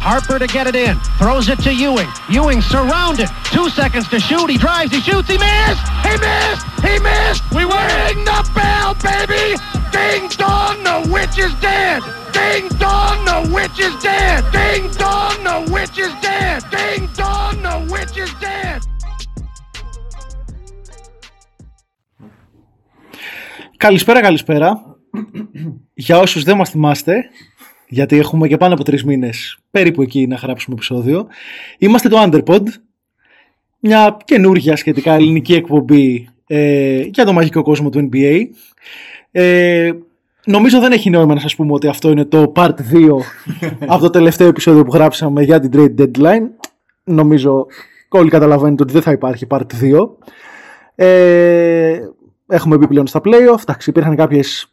Harper to get it in. Throws it to Ewing. Ewing surrounded. Two seconds to shoot. He drives. He shoots. He missed. He missed. He missed. We ring the bell, baby. Ding dong, the witch is dead. Ding dong, the witch is dead. Ding dong, the witch is dead. Ding dong, the witch is dead. Καλησπέρα, καλησπέρα. Για όσους δεν μας θυμάστε, γιατί έχουμε και πάνω από τρεις μήνες περίπου εκεί να γράψουμε επεισόδιο, είμαστε το Underpod, μια καινούργια σχετικά ελληνική εκπομπή ε, για το μαγικό κόσμο του NBA. Ε, νομίζω δεν έχει νόημα να σας πούμε ότι αυτό είναι το part 2 από το τελευταίο επεισόδιο που γράψαμε για την trade deadline. Νομίζω όλοι καταλαβαίνετε ότι δεν θα υπάρχει part 2. Ε, έχουμε μπει πλέον στα playoff. Εντάξει, υπήρχαν κάποιες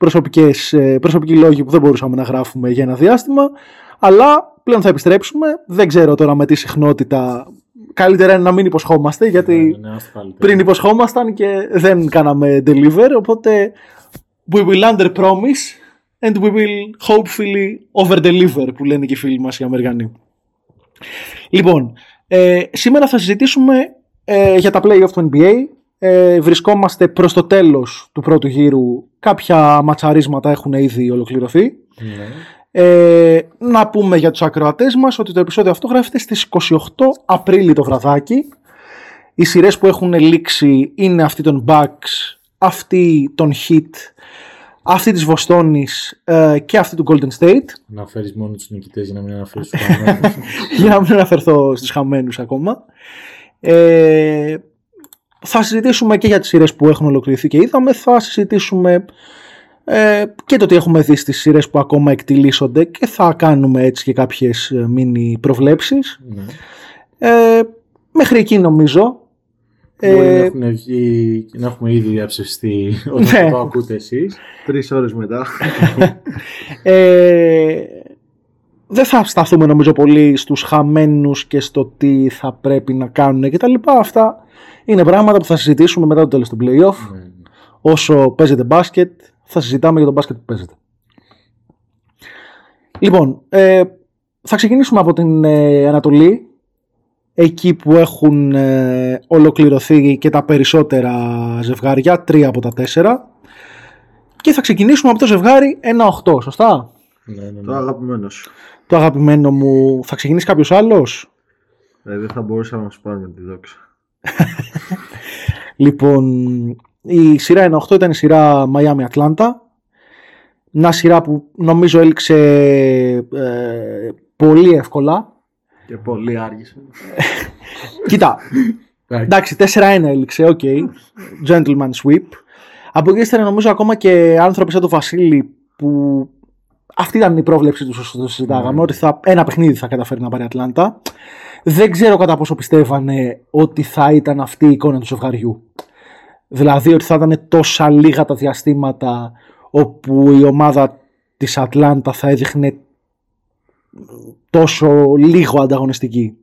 προσωπικοί λόγοι που δεν μπορούσαμε να γράφουμε για ένα διάστημα. Αλλά πλέον θα επιστρέψουμε. Δεν ξέρω τώρα με τι συχνότητα. Καλύτερα είναι να μην υποσχόμαστε γιατί Ναι, ναι, ας καλύτερα. πριν υποσχόμασταν και δεν κάναμε deliver. Οπότε we will under promise and we will hopefully over deliver που λένε και οι φίλοι μας οι Αμερικανοί. Λοιπόν, ε, σήμερα θα συζητήσουμε ε, για τα playoff του NBA. Ε, βρισκόμαστε προς το τέλος του πρώτου γύρου. Κάποια ματσαρίσματα έχουν ήδη ολοκληρωθεί. Ναι. Ε, να πούμε για τους ακροατές μας ότι το επεισόδιο αυτό γράφεται στις 28 Απρίλη το βραδάκι. Οι σειρές που έχουν λήξει είναι αυτή των Bucks, αυτή των Heat, αυτή της Βοστόνης ε, και αυτή του Golden State. Να φέρεις μόνο τους νικητές για να μην αναφέρεις τους χαμένους. για να μην αναφερθώ στους χαμένους ακόμα. Ε, θα συζητήσουμε και για τις σειρές που έχουν ολοκληρωθεί και είδαμε. Θα συζητήσουμε ε, και το τι έχουμε δει στις σειρές που ακόμα εκτιλήσονται και θα κάνουμε έτσι και κάποιες ε, μίνι προβλέψεις. ναι. Ε, μέχρι εκεί νομίζω. Μπορεί να Ε, έχουν βγει και να έχουμε ήδη διαψευστεί όταν Ναι. το ακούτε εσείς. Τρεις ώρες μετά. ε, δεν θα σταθούμε νομίζω πολύ στους χαμένους και στο τι θα πρέπει να κάνουν και τα λοιπά. Αυτά είναι πράγματα που θα συζητήσουμε μετά το τέλος του playoff. Ναι, ναι. όσο παίζεται μπάσκετ, θα συζητάμε για το μπάσκετ που παίζεται. Λοιπόν, ε, θα ξεκινήσουμε από την ε, Ανατολή, εκεί που έχουν ε, ολοκληρωθεί και τα περισσότερα ζευγάρια, τρία από τα τέσσερα. Και θα ξεκινήσουμε από το ζευγάρι 1-8, σωστά; Ναι, ναι, Το ναι. αγαπημένος σου. Το αγαπημένο μου, θα ξεκινήσει κάποιος άλλος; Ε, δεν θα μπορούσαμε να σου πάρουμε τη δόξα. Λοιπόν, η σειρά 1-8 ήταν η σειρά Miami-Atlanta. Μια σειρά που νομίζω έληξε ε, πολύ εύκολα. Και πολύ άργησε. Κοίτα, εντάξει, 4-1 έληξε, οκ. Gentleman sweep. Από εκεί ύστερα νομίζω ακόμα και άνθρωποι σαν τον Βασίλη που αυτή ήταν η πρόβλεψη τους όσο το συζητάγαμε, ότι θα, ένα παιχνίδι θα καταφέρει να πάρει η Ατλάντα. Δεν ξέρω κατά πόσο πιστεύανε ότι θα ήταν αυτή η εικόνα του ζευγαριού. Δηλαδή ότι θα ήταν τόσα λίγα τα διαστήματα όπου η ομάδα της Ατλάντα θα έδειχνε τόσο λίγο ανταγωνιστική.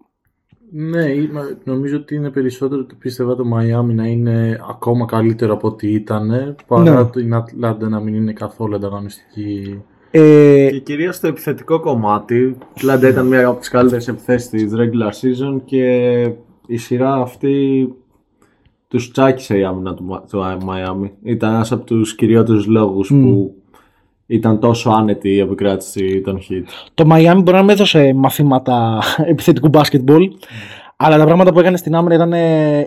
Ναι, είμαι- νομίζω ότι είναι περισσότερο ότι πίστευα το Miami να είναι ακόμα καλύτερο από ό,τι ήταν παρά Ναι. την Ατλάντα να μην είναι καθόλου ανταγωνιστική. Ε, Και κυρίως στο επιθετικό κομμάτι. Η Ατλάντα ήταν μια από τις καλύτερες επιθέσεις της regular season και η σειρά αυτή τους τσάκισε η άμυνα του, Μα- του Miami. Ήταν ένας από τους κυριότερους λόγους που ήταν τόσο άνετη η επικράτηση των Heat. το Miami μπορεί να με έδωσε μαθήματα επιθετικού μπάσκετμπολ, αλλά τα πράγματα που έκανε στην άμυνα ήταν,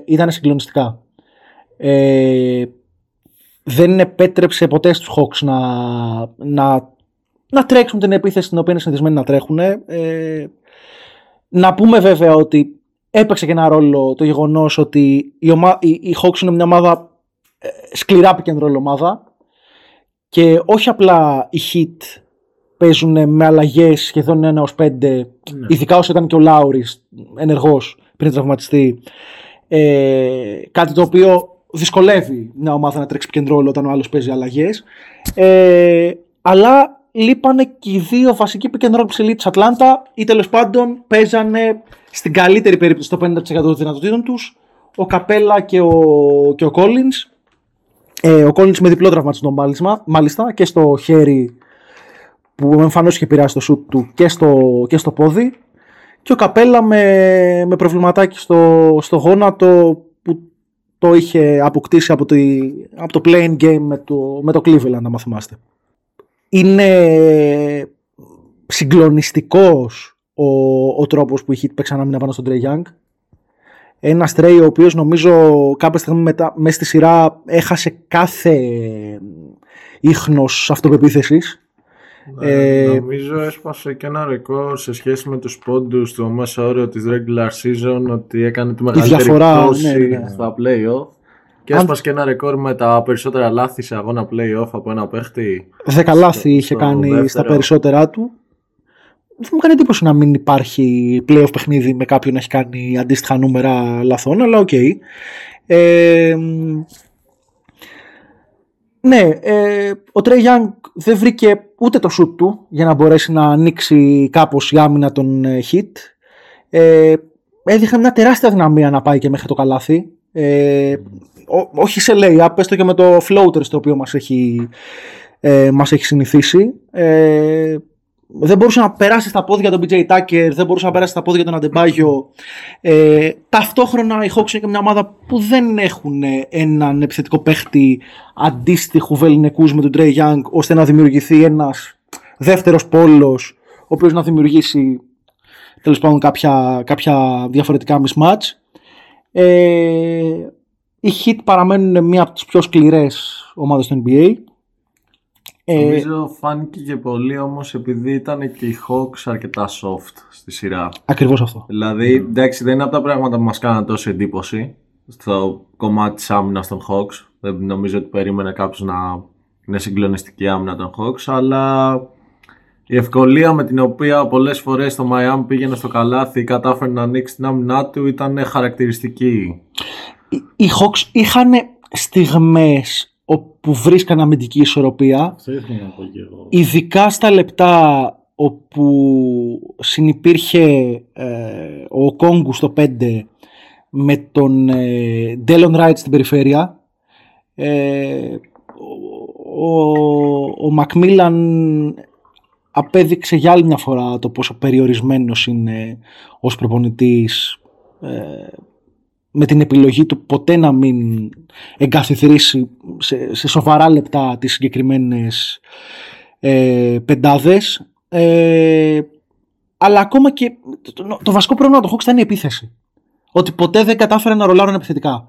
ήταν συγκλονιστικά. Ε, δεν επέτρεψε ποτέ στους Hawks να, να, να τρέξουν την επίθεση την οποία είναι συνηθισμένοι να τρέχουν. Ε, να πούμε βέβαια ότι έπαιξε και ένα ρόλο το γεγονός ότι η, ομα, η, η Hawks είναι μια ομάδα ε, σκληρά pick and roll ομάδα και όχι απλά οι Heat παίζουν με αλλαγές σχεδόν 1 ως 5, ειδικά όσο ήταν και ο Λάουρη ενεργός πριν τραυματιστεί. Ε, κάτι το οποίο δυσκολεύει μια ομάδα να τρέξει pick and roll όταν ο άλλος παίζει αλλαγές. Ε, αλλά λείπανε και οι δύο βασικοί pick and roll ψηλοί της Ατλάντα ή τέλος πάντων παίζανε στην καλύτερη περίπτωση το 50% των δυνατοτήτων τους ο Καπέλα και ο, και ο Collins. Ε, ο Collins με διπλό τραυματισμό μάλιστα, μάλιστα και στο χέρι που εμφανώς είχε επηρεάσει το σουτ του και στο, και στο πόδι. και ο Καπέλα με, με προβληματάκι στο, στο γόνατο που το είχε αποκτήσει από, τη, από το playing game με το, με το Cleveland, να θυμάστε. Είναι συγκλονιστικός ο, ο τρόπος που είχε παίξει να πάνω στον Trey Young. Ένας Trey ο οποίος νομίζω κάποια στιγμή μετά, μέσα στη σειρά έχασε κάθε ίχνος αυτοπεποίθησης ναι, ε, νομίζω έσπασε και ένα ρεκόρ σε σχέση με τους πόντους του μέσο όριο της regular season ότι έκανε τη μεγαλύτερη διαφορά, πτώση ναι, ναι. στα play-off και έσπασε και ένα ρεκόρ με τα περισσότερα λάθη σε αγώνα play-off από ένα παίχτη. Δέκα λάθη είχε κάνει δεύτερο. στα περισσότερά του. Δεν μου κάνει εντύπωση να μην υπάρχει play-off παιχνίδι με κάποιον να έχει κάνει αντίστοιχα νούμερα λαθών, αλλά ΟΚ. Okay. Ε, ναι, ε, ο Trey Young δεν βρήκε ούτε το σουτ του για να μπορέσει να ανοίξει κάπως η άμυνα των ε, Heat. Ε, έδειχνε μια τεράστια αδυναμία να πάει και μέχρι το καλάθι. Ε, όχι σε λέει, πες και με το floater στο οποίο μας έχει, ε, μας έχει συνηθίσει. Ε, δεν μπορούσε να περάσει στα πόδια τον BJ Tucker, δεν μπορούσε να περάσει στα πόδια τον Αντεμπάγιο. Ε, ταυτόχρονα οι Hawks είναι και μια ομάδα που δεν έχουν έναν επιθετικό παίχτη αντίστοιχου βεληνικούς με τον Trey Young ώστε να δημιουργηθεί ένας δεύτερος πόλος ο οποίος να δημιουργήσει τέλος πάντων κάποια, κάποια διαφορετικά mismatch. Ε, οι Heat παραμένουν μια από τις πιο σκληρές ομάδες του NBA ε, Νομίζω φάνηκε και πολύ όμως επειδή ήταν και οι Hawks αρκετά soft στη σειρά. Ακριβώς αυτό. Δηλαδή, εντάξει, δεν είναι από τα πράγματα που μας κάναν τόσο εντύπωση στο κομμάτι της άμυνας των Hawks. Δεν νομίζω ότι περίμενε κάποιος να είναι συγκλονιστική άμυνα των Hawks, αλλά η ευκολία με την οποία πολλές φορές το Miami πήγαινε στο καλάθι ή κατάφερε να ανοίξει την άμυνά του ήταν χαρακτηριστική. Οι Hawks είχαν στιγμές όπου βρίσκαν αμυντική ισορροπία. Ειδικά στα λεπτά όπου συνυπήρχε ε, ο Κόγκου στο 5 με τον ε, Ντέλον Ράιτ στην περιφέρεια. Ε, ο, ο Μακμίλαν απέδειξε για άλλη μια φορά το πόσο περιορισμένος είναι ως προπονητής ε, με την επιλογή του ποτέ να μην εγκαθιδρύσει σε, σε σοβαρά λεπτά τις συγκεκριμένες ε, πεντάδες. Ε, αλλά ακόμα και το, το βασικό πρόβλημα του Hawks ήταν η επίθεση. Ότι ποτέ δεν κατάφερε να ρολάρουν επιθετικά.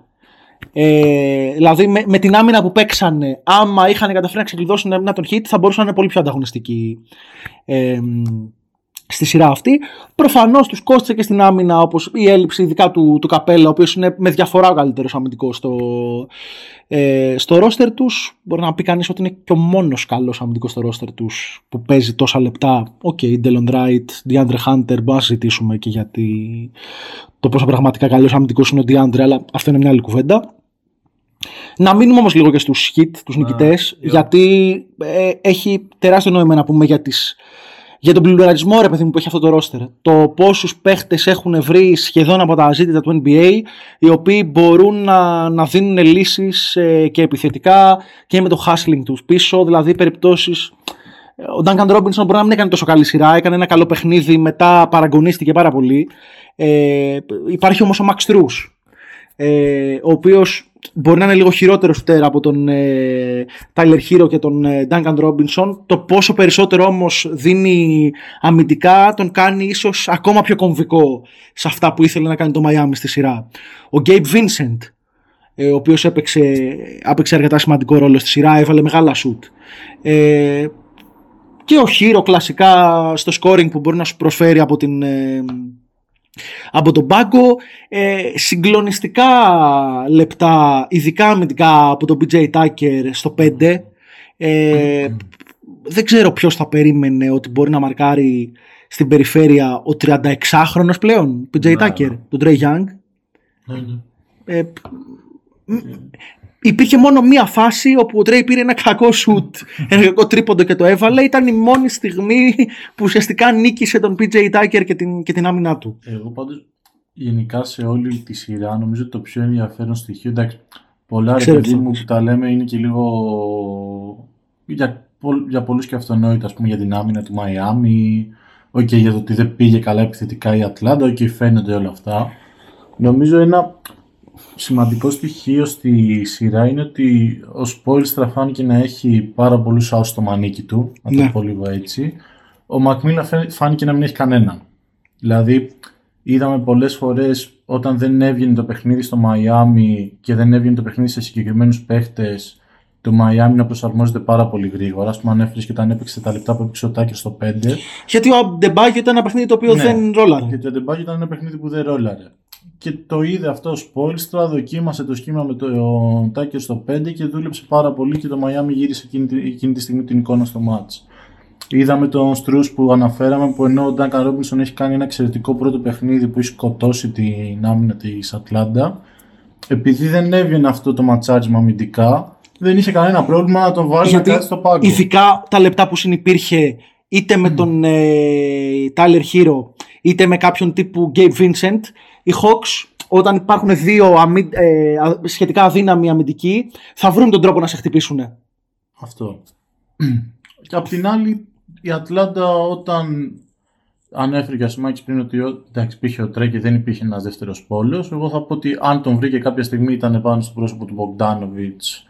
Ε, δηλαδή με, με, την άμυνα που παίξανε, άμα είχαν καταφέρει να ξεκλειδώσουν ένα τον hit, θα μπορούσαν να είναι πολύ πιο ανταγωνιστικοί. Ε, στη σειρά αυτή. Προφανώς τους κόστησε και στην άμυνα όπως η έλλειψη ειδικά του, του Καπέλα, ο οποίος είναι με διαφορά ο καλύτερος αμυντικός στο, ε, στο ρόστερ τους. Μπορεί να πει κανείς ότι είναι και ο μόνος καλός αμυντικός στο ρόστερ τους που παίζει τόσα λεπτά. Οκ, okay, Ντέλον Ράιτ, Διάντρε Χάντερ, μπορούμε να συζητήσουμε και γιατί το πόσο πραγματικά καλός αμυντικός είναι ο Διάντρε, αλλά αυτό είναι μια άλλη κουβέντα. Να μείνουμε όμως λίγο και στους Heat, τους νικητές, γιατί ε, έχει τεράστιο νόημα να πούμε για τις για τον πλουραλισμό ρε παιδί μου που έχει αυτό το ρόστερ. Το πόσους παίχτες έχουν βρει σχεδόν από τα ζήτητα του NBA οι οποίοι μπορούν να, να δίνουν λύσεις ε, και επιθετικά και με το hustling τους πίσω, δηλαδή περιπτώσεις ο Duncan Robinson μπορεί να μην έκανε τόσο καλή σειρά, έκανε ένα καλό παιχνίδι, μετά παραγωνίστηκε πάρα πολύ. Ε, υπάρχει όμως ο Max Truss, ε, ο οποίος μπορεί να είναι λίγο χειρότερο τέρα από τον ε, Tyler Hero και τον ε, Duncan Robinson. Το πόσο περισσότερο όμως δίνει αμυντικά τον κάνει ίσως ακόμα πιο κομβικό σε αυτά που ήθελε να κάνει το Miami στη σειρά. Ο Gabe Vincent, ε, ο οποίος έπαιξε, έπαιξε αρκετά σημαντικό ρόλο στη σειρά, έβαλε μεγάλα σουτ. Ε, και ο Hero κλασικά στο scoring που μπορεί να σου προσφέρει από την... Ε, από τον πάγκο ε, συγκλονιστικά λεπτά, ειδικά αμυντικά από τον BJ Tucker στο 5. Ε, δεν ξέρω ποιος θα περίμενε ότι μπορεί να μαρκάρει στην περιφέρεια ο 36χρονος πλέον, BJ ναι, Tucker, ναι. τον Trey Young. Ναι, ε, υπήρχε μόνο μία φάση όπου ο Τρέι πήρε ένα κακό σουτ, ένα κακό τρίποντο και το έβαλε. Ήταν η μόνη στιγμή που ουσιαστικά νίκησε τον PJ Tucker και την, και την άμυνά του. Εγώ πάντως γενικά σε όλη τη σειρά νομίζω ότι το πιο ενδιαφέρον στοιχείο. Εντάξει, πολλά ρε παιδί μου που τα λέμε είναι και λίγο για, για πολλούς και αυτονόητα, ας πούμε, για την άμυνα του Μαϊάμι, οκ, για το ότι δεν πήγε καλά επιθετικά η Ατλάντα, οκ, φαίνονται όλα αυτά. Νομίζω ένα σημαντικό στοιχείο στη σειρά είναι ότι ο Σπόιλστρα φάνηκε να έχει πάρα πολλούς άσους στο μανίκι του, να το Ναι. πω λίγο έτσι. Ο Μακμίλα φάνηκε να μην έχει κανέναν. Δηλαδή, είδαμε πολλές φορές όταν δεν έβγαινε το παιχνίδι στο Μαϊάμι και δεν έβγαινε το παιχνίδι σε συγκεκριμένους παίχτες, το Μαϊάμι να προσαρμόζεται πάρα πολύ γρήγορα. Α πούμε, ανέφερε και όταν έπαιξε τα λεπτά που έπαιξε ο Τάκερ στο 5. Γιατί ο Αμπντεμπάγιο ήταν ένα παιχνίδι το οποίο Ναι. δεν ρόλαρε. Γιατί ο Ντεμπάγιο ήταν ένα παιχνίδι που δεν ρόλαρε. Και το είδε αυτό ο Σπόλστρα, δοκίμασε το σχήμα με το Τάκερ στο 5 και δούλεψε πάρα πολύ και το Μαϊάμι γύρισε εκείνη, τη- εκείνη τη στιγμή την εικόνα στο μάτς. Είδαμε τον Στρούς που αναφέραμε που ενώ ο Ντάνκαν Ρόμπινσον έχει κάνει ένα εξαιρετικό πρώτο παιχνίδι που έχει σκοτώσει την άμυνα της Ατλάντα, επειδή δεν έβγαινε αυτό το ματσάρισμα αμυντικά, δεν είχε κανένα πρόβλημα να τον βάλει να Γιατί κάτσει στο πάγκο. ειδικά τα λεπτά που συνυπήρχε είτε με τον ε, Tyler Herro είτε με κάποιον τύπου Gabe Vincent, οι Hawks όταν υπάρχουν δύο αμυ- ε, α- σχετικά αδύναμοι αμυντικοί θα βρουν τον τρόπο να σε χτυπήσουν. Αυτό. και απ' την άλλη, η Ατλάντα όταν ανέφερε και ο Σιμάκης πριν ότι ο- εντάξει, υπήρχε ο Τρέ και δεν υπήρχε ένας δεύτερος πόλος, εγώ θα πω ότι αν τον βρήκε κάποια στιγμή ήταν πάνω στο πρόσωπο του Μπογκδάνοβιτς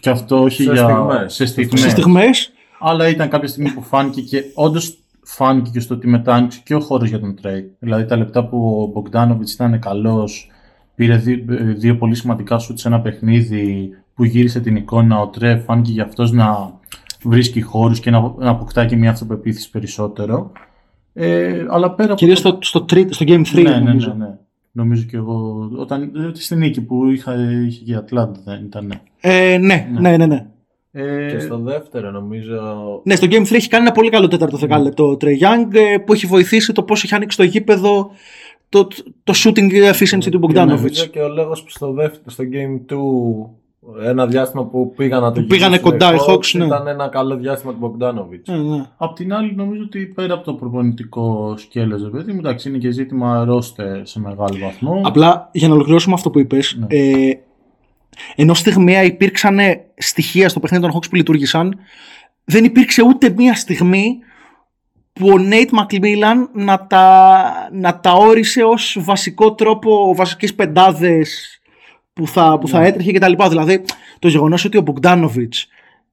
και αυτό όχι Σε για στιγμές. σε στιγμές. Στις στιγμές Αλλά ήταν κάποια στιγμή που φάνηκε και όντως φάνηκε και στο ότι μετά άνοιξε και ο χώρος για τον Τρέι. Δηλαδή τα λεπτά που ο Μπογκδάνοβιτς ήταν καλός, πήρε δύο, δύο πολύ σημαντικά σουτ σε ένα παιχνίδι που γύρισε την εικόνα. Ο Τρέι φάνηκε για αυτός να βρίσκει χώρους και να, να αποκτά και μια αυτοπεποίθηση περισσότερο. Ε, αλλά πέρα από. κυρίως στο, στο, τρίτ- στο Game 3 ναι, ναι, νομίζω. ναι, ναι. Νομίζω και εγώ. Όταν, ε, στην νίκη που είχα, είχε και η Ατλάντα δεν ήταν. Ε, ναι, ναι, ναι, ναι. Ε, Και στο δεύτερο νομίζω. Ναι, στο Game 3 έχει κάνει ένα πολύ καλό τέταρτο δεκάλεπτο ο Trey Young ε, που έχει βοηθήσει το πώς έχει ανοίξει το γήπεδο το, το shooting efficiency του Νομίζω Bogdanovic. και ο λόγος που στο, δεύτερο, στο Game 2 ένα διάστημα που πήγαν να το Που πήγανε γυρίσουν κοντά οι Hawks, Hawks, ναι. Ήταν ένα καλό διάστημα του Bogdanovic. Ναι, ναι. Απ' την άλλη, νομίζω ότι πέρα από το προπονητικό σκέλος, ρε παιδί μου, εντάξει, είναι και ζήτημα ρόστε σε μεγάλο βαθμό. Απλά για να ολοκληρώσουμε αυτό που είπες, Ναι. ε, ενώ στιγμιαία υπήρξαν στοιχεία στο παιχνίδι των Hawks που λειτουργήσαν, δεν υπήρξε ούτε μία στιγμή που ο Nate McMillan να τα, να τα όρισε ως βασικό τρόπο, βασικές πεντάδες που θα, που θα έτρεχε κτλ. Δηλαδή, το γεγονός ότι ο Bogdanovic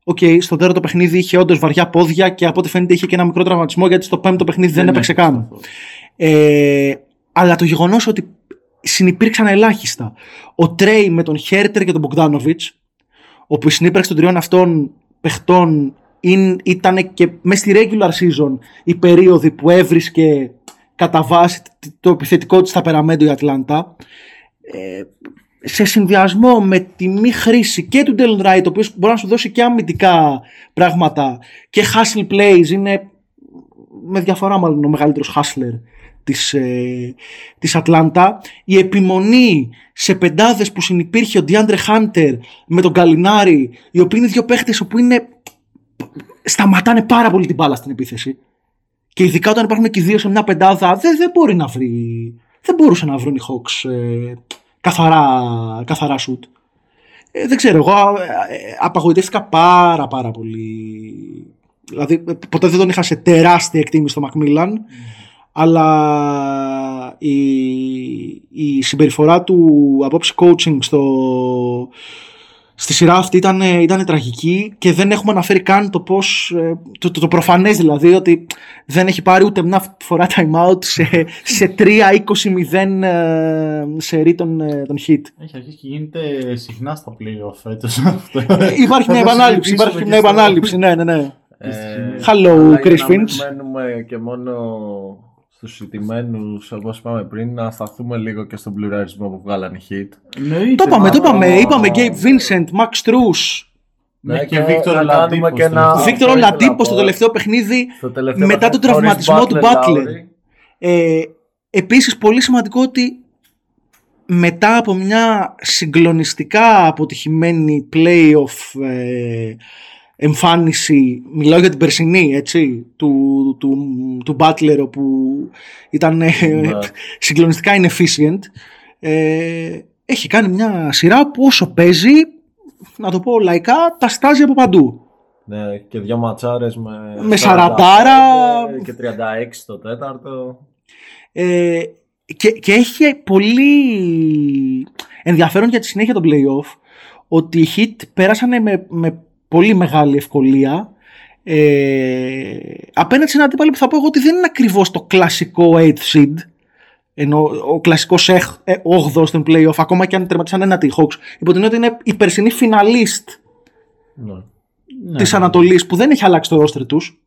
Οκ, στο τέταρτο παιχνίδι είχε όντως βαριά πόδια και από ό,τι φαίνεται είχε και ένα μικρό τραυματισμό γιατί στο πέμπτο παιχνίδι δεν, έπαιξε καν. Ε, αλλά το γεγονός ότι συνυπήρξαν ελάχιστα. Ο Τρέι με τον Χέρτερ και τον Μπογκδάνοβιτς, όπου η συνύπαρξη των τριών αυτών παιχτών είναι- ήταν και μέσα στη regular season οι περίοδοι που έβρισκε κατά βάση τ- το επιθετικό της ταπεραμέντο η Ατλάντα. Ε, σε συνδυασμό με τη μη χρήση και του Delon Wright, ο οποίος μπορεί να σου δώσει και αμυντικά πράγματα και hustle plays, είναι με διαφορά μάλλον ο μεγαλύτερος hustler της, ε, της Ατλάντα. Η επιμονή σε πεντάδες που συνυπήρχε ο DeAndre Hunter με τον Καλινάρη, οι οποίοι είναι δύο παίχτες που είναι, σταματάνε πάρα πολύ την μπάλα στην επίθεση. Και ειδικά όταν υπάρχουν και οι δύο σε μια πεντάδα, δεν, δεν μπορεί να βρει. Δεν μπορούσαν να βρουν οι Hawks ε, καθαρά, καθαρά shoot. Ε, δεν ξέρω, εγώ ε, ε, απαγοητεύτηκα πάρα πάρα πολύ. Δηλαδή, ε, ποτέ δεν τον είχα σε τεράστια εκτίμηση στο Macmillan, αλλά η, η συμπεριφορά του απόψη coaching στο, στη σειρά αυτή ήταν, ήταν τραγική και δεν έχουμε αναφέρει καν το πώς, ε, το, το, το προφανές δηλαδή ότι δεν έχει πάρει ούτε μια φορά time out σε, σε 3-20-0 ε, σερί των, ε, των hit. Έχει αρχίσει και γίνεται συχνά στα playoff φέτος αυτό. Υπάρχει μια Θα το επανάληψη, συζητήσουμε υπάρχει και μια στο- επανάληψη, ναι, ναι, ναι. Ε, Hello, αλλά Chris για να μην Finch. μένουμε και μόνο στους ιτημένους όπως είπαμε πριν να σταθούμε λίγο και στον πλουραρισμό που βγάλανε οι hit. Εννοείται, Το είπαμε, το μα- είπαμε. Είπαμε Gabe Vincent, Max Truss, Ναι, και Βίκτορ να Ολαντίπο κάνουμε και στο ένα- τελευταίο. Βίκτορ αυτό ήθελα Ολαντίπο να στο πω. τελευταίο παιχνίδι. Στο τελευταίο Μετά τον παιχνίδι, χωρίς τραυματισμό του Butler. Lowry. Ε, επίσης πολύ σημαντικό ότι μετά από μια συγκλονιστικά αποτυχημένη playoff ε, εμφάνιση, μιλάω για την περσινή, έτσι, του, του, του Butler όπου ήταν ε, Ναι. συγκλονιστικά inefficient, ε, έχει κάνει μια σειρά που όσο παίζει, να το πω λαϊκά, τα στάζει από παντού. Ναι, και δύο ματσάρες με, Με 45 σαραντάρα. και 36 το τέταρτο. Ε, και, και έχει πολύ ενδιαφέρον για τη συνέχεια των playoff ότι οι Heat πέρασαν με, με πολύ μεγάλη ευκολία ε, απέναντι σε ένα αντίπαλο που θα πω εγώ ότι δεν είναι ακριβώς το κλασικό 8 seed ενώ ο κλασικός 8 στον playoff ακόμα και αν τερματίσαν ένα τη Hawks υπό την έννοια ότι είναι η περσινή φιναλίστ Ναι. Ναι, της Ανατολής που δεν έχει αλλάξει το roster τους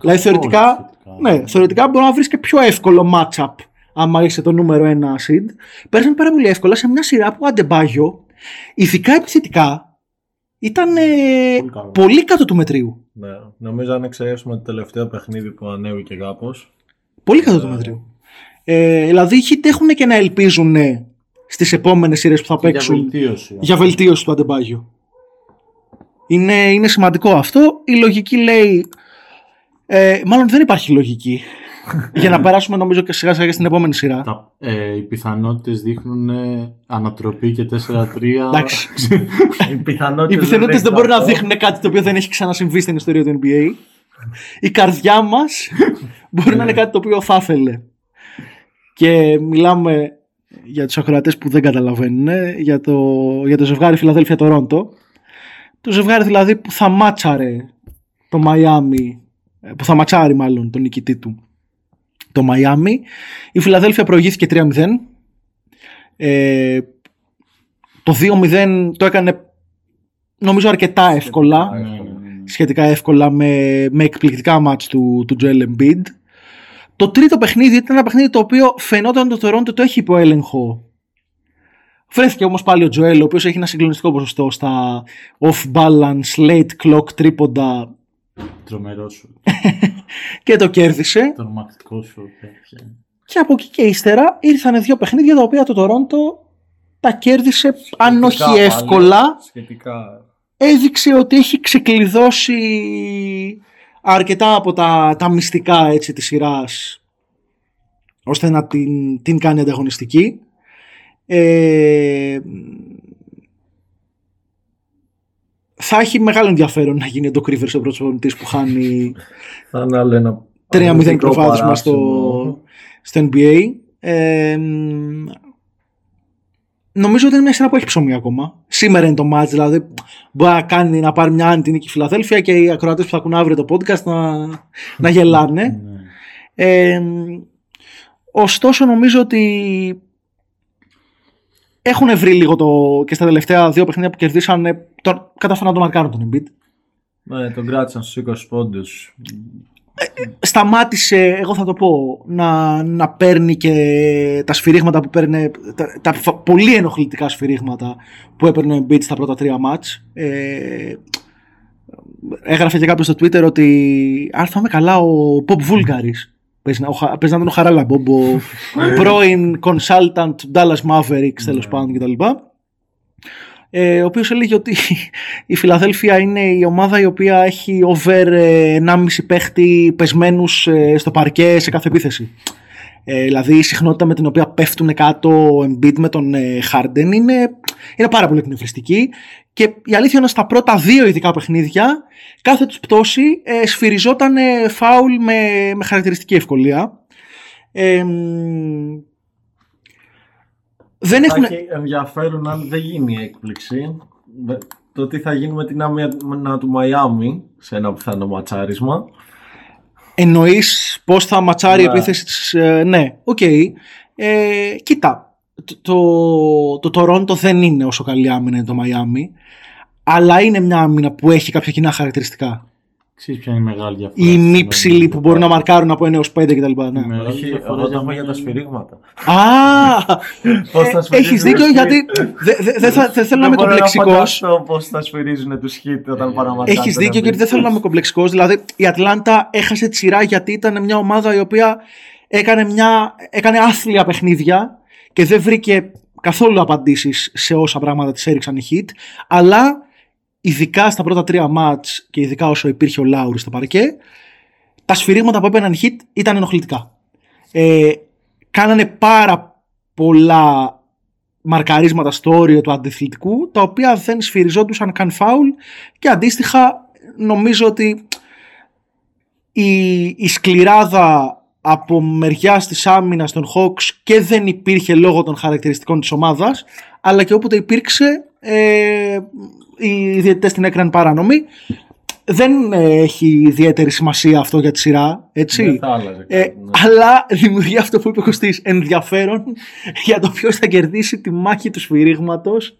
δηλαδή θεωρητικά, σχετικά. ναι, θεωρητικά μπορεί να βρεις και πιο εύκολο matchup άμα είσαι το νούμερο ένα seed πέρασαν πάρα πολύ εύκολα σε μια σειρά που ο Αντεμπάγιο ειδικά επιθετικά ήταν ε, Πολύ καλό. πολύ κάτω του μετρίου ναι. Νομίζω αν εξαιρέσουμε το τελευταίο παιχνίδι που ανέβηκε κάπως. Πολύ κάτω του μετρίου. Ε, δηλαδή οι Heat έχουν και να ελπίζουν ε, στις επόμενες σειρές που θα Για παίξουν βελτίωση. για βελτίωση του Αντεμπάγιο. Είναι, είναι σημαντικό αυτό. Η λογική λέει. Ε, μάλλον δεν υπάρχει λογική. Για να περάσουμε νομίζω και σιγά σιγά στην επόμενη σειρά. Τα, ε, οι πιθανότητες δείχνουν ε, ανατροπή και 4-3. Εντάξει. Οι πιθανότητες, Οι πιθανότητες δεν μπορούν να αυτό. δείχνουν κάτι το οποίο δεν έχει ξανασυμβεί στην ιστορία του NBA. Η καρδιά μας μπορεί να είναι κάτι το οποίο θα ήθελε. Και μιλάμε για τους ακροατές που δεν καταλαβαίνουν για το, για το ζευγάρι Φιλαδέλφια Τορόντο. Το ζευγάρι δηλαδή που θα μάτσαρε το Μαϊάμι, που θα ματσάρει μάλλον τον νικητή του το Μαϊάμι. Η Φιλαδέλφια προηγήθηκε 3-0. Ε, το 2-0 το έκανε νομίζω αρκετά εύκολα Ναι, ναι, ναι. σχετικά εύκολα με, με εκπληκτικά μάτς του, του Joel Embiid. Το τρίτο παιχνίδι ήταν ένα παιχνίδι το οποίο φαινόταν το Toronto το έχει υπό έλεγχο. Βρέθηκε όμως πάλι ο Joel, ο οποίος έχει ένα συγκλονιστικό ποσοστό στα off-balance, late clock, τρίποντα Τρομερός σου. και το κέρδισε. Τρομακτικό σου. τέτοια. Και από εκεί και ύστερα ήρθαν δύο παιχνίδια τα οποία το Toronto τα κέρδισε, αν όχι Σχετικά πάλι, εύκολα, Σχετικά. έδειξε ότι έχει ξεκλειδώσει αρκετά από τα, τα μυστικά έτσι, της σειράς ώστε να την, την κάνει ανταγωνιστική. Ε, θα έχει μεγάλο ενδιαφέρον να γίνει το Rivers ο πρώτος προπονητής που χάνει Θα είναι άλλο ένα 3-0 αρνητικό προβάδισμα στο, παράσημο. στο NBA. Ε, νομίζω ότι είναι μια σειρά που έχει ψωμί ακόμα. Σήμερα είναι το match, δηλαδή μπορεί να κάνει να πάρει μια άνετη νίκη η Φιλαδέλφια και οι ακροατές που θα ακούν αύριο το podcast να, να γελάνε. Ναι. Ε, ωστόσο νομίζω ότι έχουν βρει λίγο το και στα τελευταία δύο παιχνίδια που κερδίσαν ε, το, κατάφεραν να το μαρκάρουν τον Embiid. Ναι, τον κράτησαν στους 20 πόντους. σταμάτησε, εγώ θα το πω, να, να παίρνει και τα σφυρίγματα που παίρνει, τα, τα φα- πολύ ενοχλητικά σφυρίγματα που έπαιρνε ο Embiid στα πρώτα τρία μάτς. Ε, έγραφε και κάποιος στο Twitter ότι αν θυμάμαι καλά ο Bob Vulgaris παίζει να, ο, Χα- παίζει να ήταν ο Χαράλα Bob, ο πρώην consultant του Dallas Mavericks τέλος πάντων κτλ. Ε, ο οποίος έλεγε ότι η Φιλαδέλφια είναι η ομάδα η οποία έχει over ε, 1,5 παίχτη πεσμένους ε, στο παρκέ σε κάθε επίθεση. Ε, δηλαδή η συχνότητα με την οποία πέφτουν κάτω ο Embiid με τον ε, Harden είναι, είναι πάρα πολύ εκνευριστική και η αλήθεια είναι στα πρώτα δύο ειδικά παιχνίδια κάθε τους πτώση ε, σφυριζόταν ε, φάουλ με, με χαρακτηριστική ευκολία. Ε, μ, δεν έχουν... Θα έχει ενδιαφέρον αν δεν γίνει η έκπληξη. με- Το τι θα γίνει με την άμυνα του Μαϊάμι σε ένα πιθανό ματσάρισμα. Εννοείς πώς θα ματσάρει η Ναι. επίθεση της. ναι, οκ. Ε, κοίτα. Το, το, το Toronto δεν είναι όσο καλή άμυνα είναι το Miami. Αλλά είναι μια άμυνα που έχει κάποια κοινά χαρακτηριστικά. Ξέρεις ποια είναι η μεγάλη διαφορά. Οι στην μη ψηλοί άμυνα που του μπορούν να Πάκη. μαρκάρουν από 1 έως 5 κτλ. Ναι. Η μεγάλη Όχι, διαφορά εγώ το έχω μένα για τα είναι- σφυρίγματα. Α! Πώς θα σφυρίζουν Έχεις δίκιο τους γιατί Heat. δεν δε, δε θα- δεν θέλω να είμαι μπορώ κομπλεξικός. φανταστώ πώς θα σφυρίζουν τους Heat όταν παραπατάνε. Έχεις δίκιο γιατί δεν θέλω να είμαι κομπλεξικός. Δηλαδή η Ατλάντα έχασε τη σειρά γιατί ήταν μια ομάδα η οποία έκανε, μια, έκανε άθλια παιχνίδια και δεν βρήκε καθόλου απαντήσεις σε όσα πράγματα της έριξαν οι Heat. Αλλά ειδικά στα πρώτα τρία μάτς και ειδικά όσο υπήρχε ο Λάουρη στο παρκέ, τα σφυρίγματα που έπαιρναν οι hit ήταν ενοχλητικά. Ε, κάνανε πάρα πολλά μαρκαρίσματα στο όριο του αντιθλητικού, τα οποία δεν σφυριζόντουσαν καν φάουλ και αντίστοιχα νομίζω ότι η, η σκληράδα από μεριά της άμυνας των Hawks και δεν υπήρχε λόγω των χαρακτηριστικών της ομάδας αλλά και όποτε υπήρξε ε, οι διαιτητές την έκαναν παράνομη δεν έχει ιδιαίτερη σημασία αυτό για τη σειρά, έτσι. Δεν θα άλλαζε Ε, κάτι, ναι. Αλλά δημιουργεί αυτό που είπε ο Κωστής, ενδιαφέρον για το ποιος θα κερδίσει τη μάχη του σφυρίγματος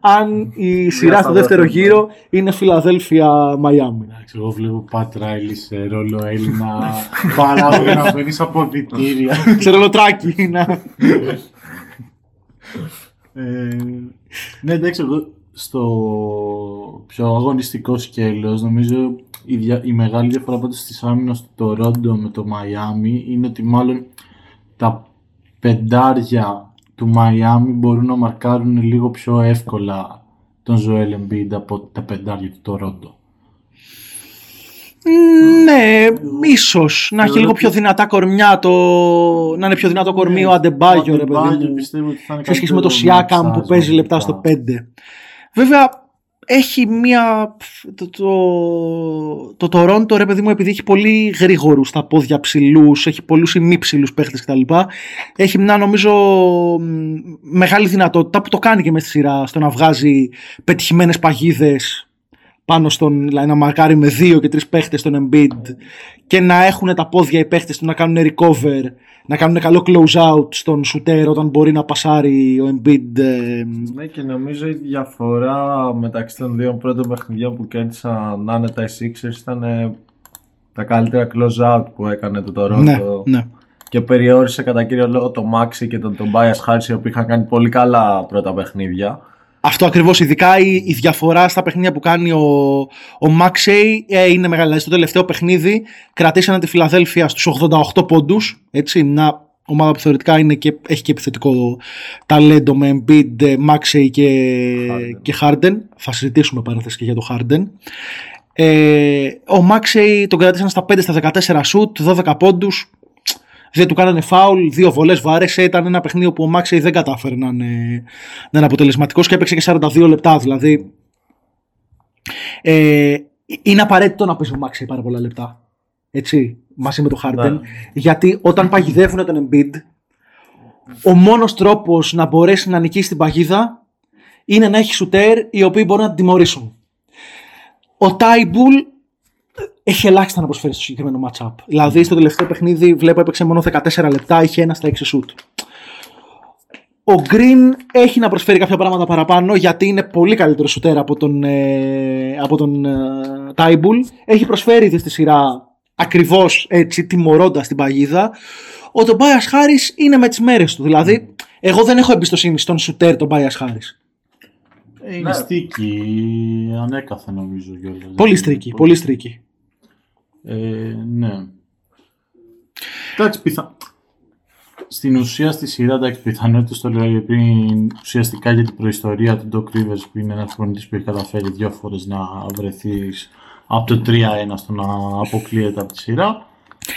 αν η σειρά στο θα δεύτερο δώσουμε. γύρο είναι Φιλαδέλφια-Μαϊάμι. Εντάξει, εγώ βλέπω Πατ Ράιλι σε ρόλο Έλληνα παράγοντα να μπαίνεις από αποδητήρια. Ξέρω λοτράκι. να- Ε, ναι, εντάξει, εγώ στο πιο αγωνιστικό σκέλος νομίζω η, δια- η μεγάλη διαφορά πάντως στις άμυνας του Τορόντο με το Μαϊάμι είναι ότι μάλλον τα πεντάρια του Μαϊάμι μπορούν να μαρκάρουν λίγο πιο εύκολα τον Ζωέλ Εμπίντ από τα πεντάρια του Τορόντο. Ναι, ίσως να έχει λίγο πιο δυνατά κορμιά το. να είναι πιο δυνατό κορμί ο Αντεμπάγιο, ρε παιδί Αντεμπάγιο μου. πιστεύω ότι θα είναι σε σχέση με το καλύτερο Σιάκαμ που μαξάζ παίζει λεπτά στο μαζικά. 5. Βέβαια, έχει μία. Το, το, το Toronto, ρε παιδί μου, επειδή έχει πολύ γρήγορους στα πόδια ψηλούς, έχει πολλούς ημίψηλου παίχτες κτλ. Έχει μια νομίζω μ, μεγάλη δυνατότητα που το κάνει και μες στη σειρά στο να βγάζει πετυχημένες παγίδες πάνω στον, δηλαδή να μαρκάρει με δύο και τρεις παίχτες στον Embiid και να έχουν τα πόδια οι παίχτες του να κάνουν recover, να κάνουν καλό close out στον shooter όταν μπορεί να πασάρει ο Embiid. ε, Ναι, και νομίζω η διαφορά μεταξύ των δύο πρώτων παιχνιδιών που κέρδισαν άνετα οι Sixers ήταν ε, τα καλύτερα close out που έκανε το Toronto. ναι, ναι. Και περιόρισε κατά κύριο λόγο το Maxi και τον Tobias Harris οι οποίοι είχαν κάνει πολύ καλά πρώτα παιχνίδια. Αυτό ακριβώς, ειδικά η, η διαφορά στα παιχνίδια που κάνει ο, ο Maxey ε, είναι μεγάλη. Δηλαδή στο τελευταίο παιχνίδι κρατήσανε τη Φιλαδέλφια στους 88 πόντους, έτσι, μια ομάδα που θεωρητικά είναι και, έχει και επιθετικό ταλέντο με Embiid, ε, Maxey και, Harden. και Harden. Θα συζητήσουμε παράθεση και για το Harden. Ε, ο Maxey τον κρατήσανε στα 5 στα 14 σουτ, 12 πόντους. Δεν του κάνανε φάουλ, δύο βολές βάρεσε. Ήταν ένα παιχνίδι που ο Maxey δεν κατάφερε να είναι, να είναι αποτελεσματικός και έπαιξε και 42 λεπτά. Δηλαδή ε, είναι απαραίτητο να παίζει ο Maxey πάρα πολλά λεπτά. Έτσι, μαζί με το Harden. Ναι. Γιατί όταν παγιδεύουν τον Embiid, ο μόνος τρόπος να μπορέσει να νικήσει την παγίδα είναι να έχει σουτέρ οι οποίοι μπορούν να την τιμωρήσουν. Ο Τάιμπουλ έχει ελάχιστα να προσφέρει στο συγκεκριμένο matchup. Δηλαδή στο τελευταίο παιχνίδι βλέπω έπαιξε μόνο 14 λεπτά, είχε ένα στα 6 σουτ. Ο Green έχει να προσφέρει κάποια πράγματα παραπάνω γιατί είναι πολύ καλύτερο σουτέρ από τον, ε, από τον ε, Τάιμπουλ. Έχει προσφέρει ήδη στη σειρά ακριβώς έτσι τιμωρώντας την παγίδα. Ο τον Bias Harris είναι με τις μέρες του. Δηλαδή εγώ δεν έχω εμπιστοσύνη στον σουτέρ τον Bias Harris. Ε, Είναι Ναι. στίκη, ανέκαθεν νομίζω κιόλας. Πολύ στρίκη, πολύ στρίκη. Ε, ναι. Εντάξει, πιθα... Στην ουσία στη σειρά, εντάξει, πιθανότητες το λέω πριν ουσιαστικά για την προϊστορία του Doc Rivers που είναι ένας προπονητής που έχει καταφέρει δύο φορές να βρεθείς από το 3-1 στο να αποκλείεται από τη σειρά.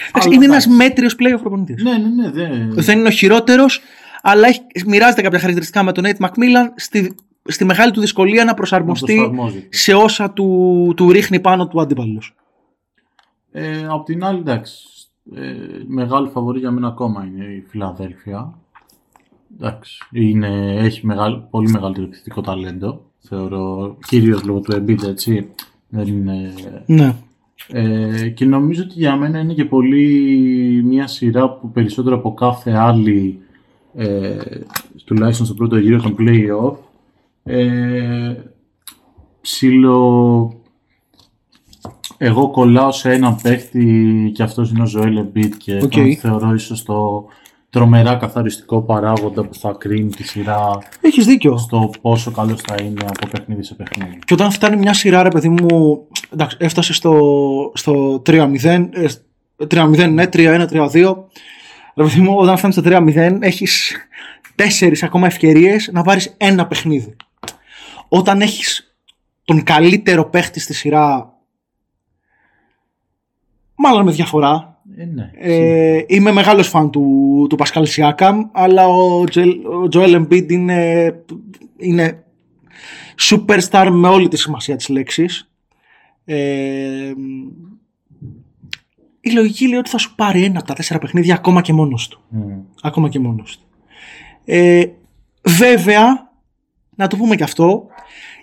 Εντάξει, Αλλά είναι εντάξει. ένας μέτριος playoff προπονητής. Ναι, ναι, ναι. Δεν... Δεν είναι ο χειρότερος, αλλά έχει, μοιράζεται κάποια χαρακτηριστικά με τον Nate McMillan στη, στη μεγάλη του δυσκολία να προσαρμοστεί προσαρμόζεται. σε όσα του, του ρίχνει πάνω του αντίπαλος. Ε, απ' την άλλη, εντάξει, ε, μεγάλη φαβορή για μένα ακόμα είναι η Φιλαδέλφια. Εντάξει, είναι, έχει μεγάλο, πολύ μεγαλύτερο επιθετικό ταλέντο, θεωρώ, κυρίως λόγω του Embiid, έτσι. Δεν είναι... Ναι. Ε, και νομίζω ότι για μένα είναι και πολύ μια σειρά που περισσότερο από κάθε άλλη, ε, τουλάχιστον στο πρώτο γύρο των play-off, ε, ψηλο εγώ κολλάω σε έναν παίχτη και αυτός είναι ο Joel Embiid και Οκ. τον θεωρώ ίσως το τρομερά καθοριστικό παράγοντα που θα κρίνει τη σειρά Έχεις δίκιο. στο πόσο καλός θα είναι από παιχνίδι σε παιχνίδι. Και όταν φτάνει μια σειρά, ρε παιδί μου, εντάξει, έφτασε στο, στο 3-0, ε, 3-0, ναι, 3-1, 3-2. Ρε παιδί μου, όταν φτάνει στο 3-0, έχεις τέσσερις ακόμα ευκαιρίες να πάρεις ένα παιχνίδι. Όταν έχεις τον καλύτερο παίχτη στη σειρά, μάλλον με διαφορά, Ε, ναι. ε, είμαι μεγάλος φαν του, του Πασκάλ Σιάκαμ, αλλά ο, Τζελ, ο Joel Embiid είναι, είναι superstar με όλη τη σημασία της λέξης. Ε, η λογική λέει ότι θα σου πάρει ένα από τα τέσσερα παιχνίδια ακόμα και μόνος του. Μμ. Ακόμα και μόνος του. Ε, βέβαια, να το πούμε και αυτό,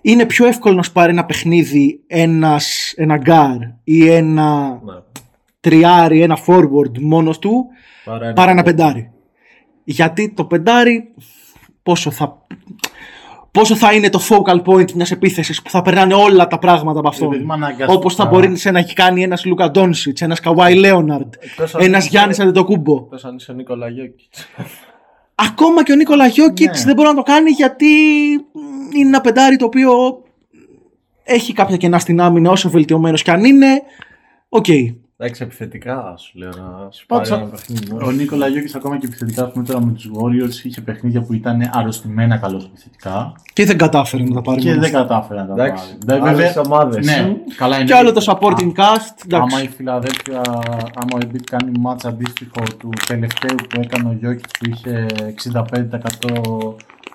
είναι πιο εύκολο να σου πάρει ένα παιχνίδι ένας, ένα γκάρ ή ένα Ναι. Τριάρι, ένα forward μόνος του Παρά ένα, παρά ένα πεντάρι. Γιατί το πεντάρι πόσο θα, πόσο θα είναι το focal point μιας επίθεσης που θα περνάνε όλα τα πράγματα από αυτό. Επειδή είμαι αναγκαστικά- Όπως θα μπορεί σε να έχει κάνει ένας Λούκα Ντόντσιτς, ένας Καουάι Λέοναρντ, Εκτός αν ένας είσαι- Γιάννης Αντετοκούμπο. Εκτός αν είσαι ο Νίκολα Γιόκιτς. Ακόμα και ο Νίκολα Γιόκιτς Ναι. δεν μπορεί να το κάνει γιατί μ, είναι ένα πεντάρι το οποίο έχει κάποια κενά στην άμυνα όσο βελτιωμένος κι αν είναι. Οκ. Εντάξει, επιθετικά σου λέω να σου Πάντως, πάρει ένα παιχνίδι. Ο Νίκολα Γιώκης ακόμα και επιθετικά ας πούμε, τώρα με τους Warriors είχε παιχνίδια που ήταν αρρωστημένα καλώς επιθετικά Και δεν κατάφερε να τα πάρει. και μόνος δεν του. κατάφερε να τα πάρει. Εντάξει, Δηλαδή, άλλες βέβαια- ομάδες. Ναι, καλά είναι. Και άλλο το supporting cast. Άμα Εντάξει. η Φιλαδέλφια, άμα ο Embiid κάνει μάτσα αντίστοιχο του τελευταίου που έκανε ο Γιώκης που είχε 65%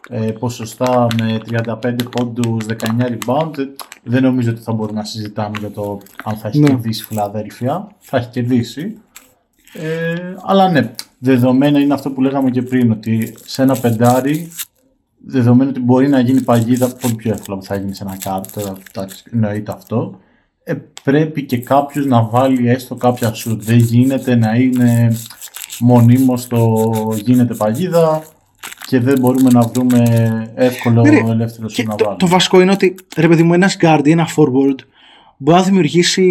ε, ποσοστά με 35 πόντους, 19 rebound, ε, δεν νομίζω ότι θα μπορούμε να συζητάμε για το αν θα έχει Ναι. κερδίσει η Φιλαδέλφια. Θα έχει κερδίσει. Ε, αλλά ναι, δεδομένα είναι αυτό που λέγαμε και πριν, ότι σε ένα πεντάρι, δεδομένου ότι μπορεί να γίνει παγίδα, πολύ πιο εύκολα που θα γίνει σε ένα κάρτο, τώρα εντάξει, εννοείται αυτό, ε, πρέπει και κάποιος να βάλει έστω κάποια σου. Δεν γίνεται να είναι μονίμως το γίνεται παγίδα και δεν μπορούμε να βρούμε εύκολο Ναι, ρε, ελεύθερο Και σου να το, βάλουμε. το βασικό είναι ότι ρε παιδί μου, ένας guard ή ένα forward μπορεί να δημιουργήσει.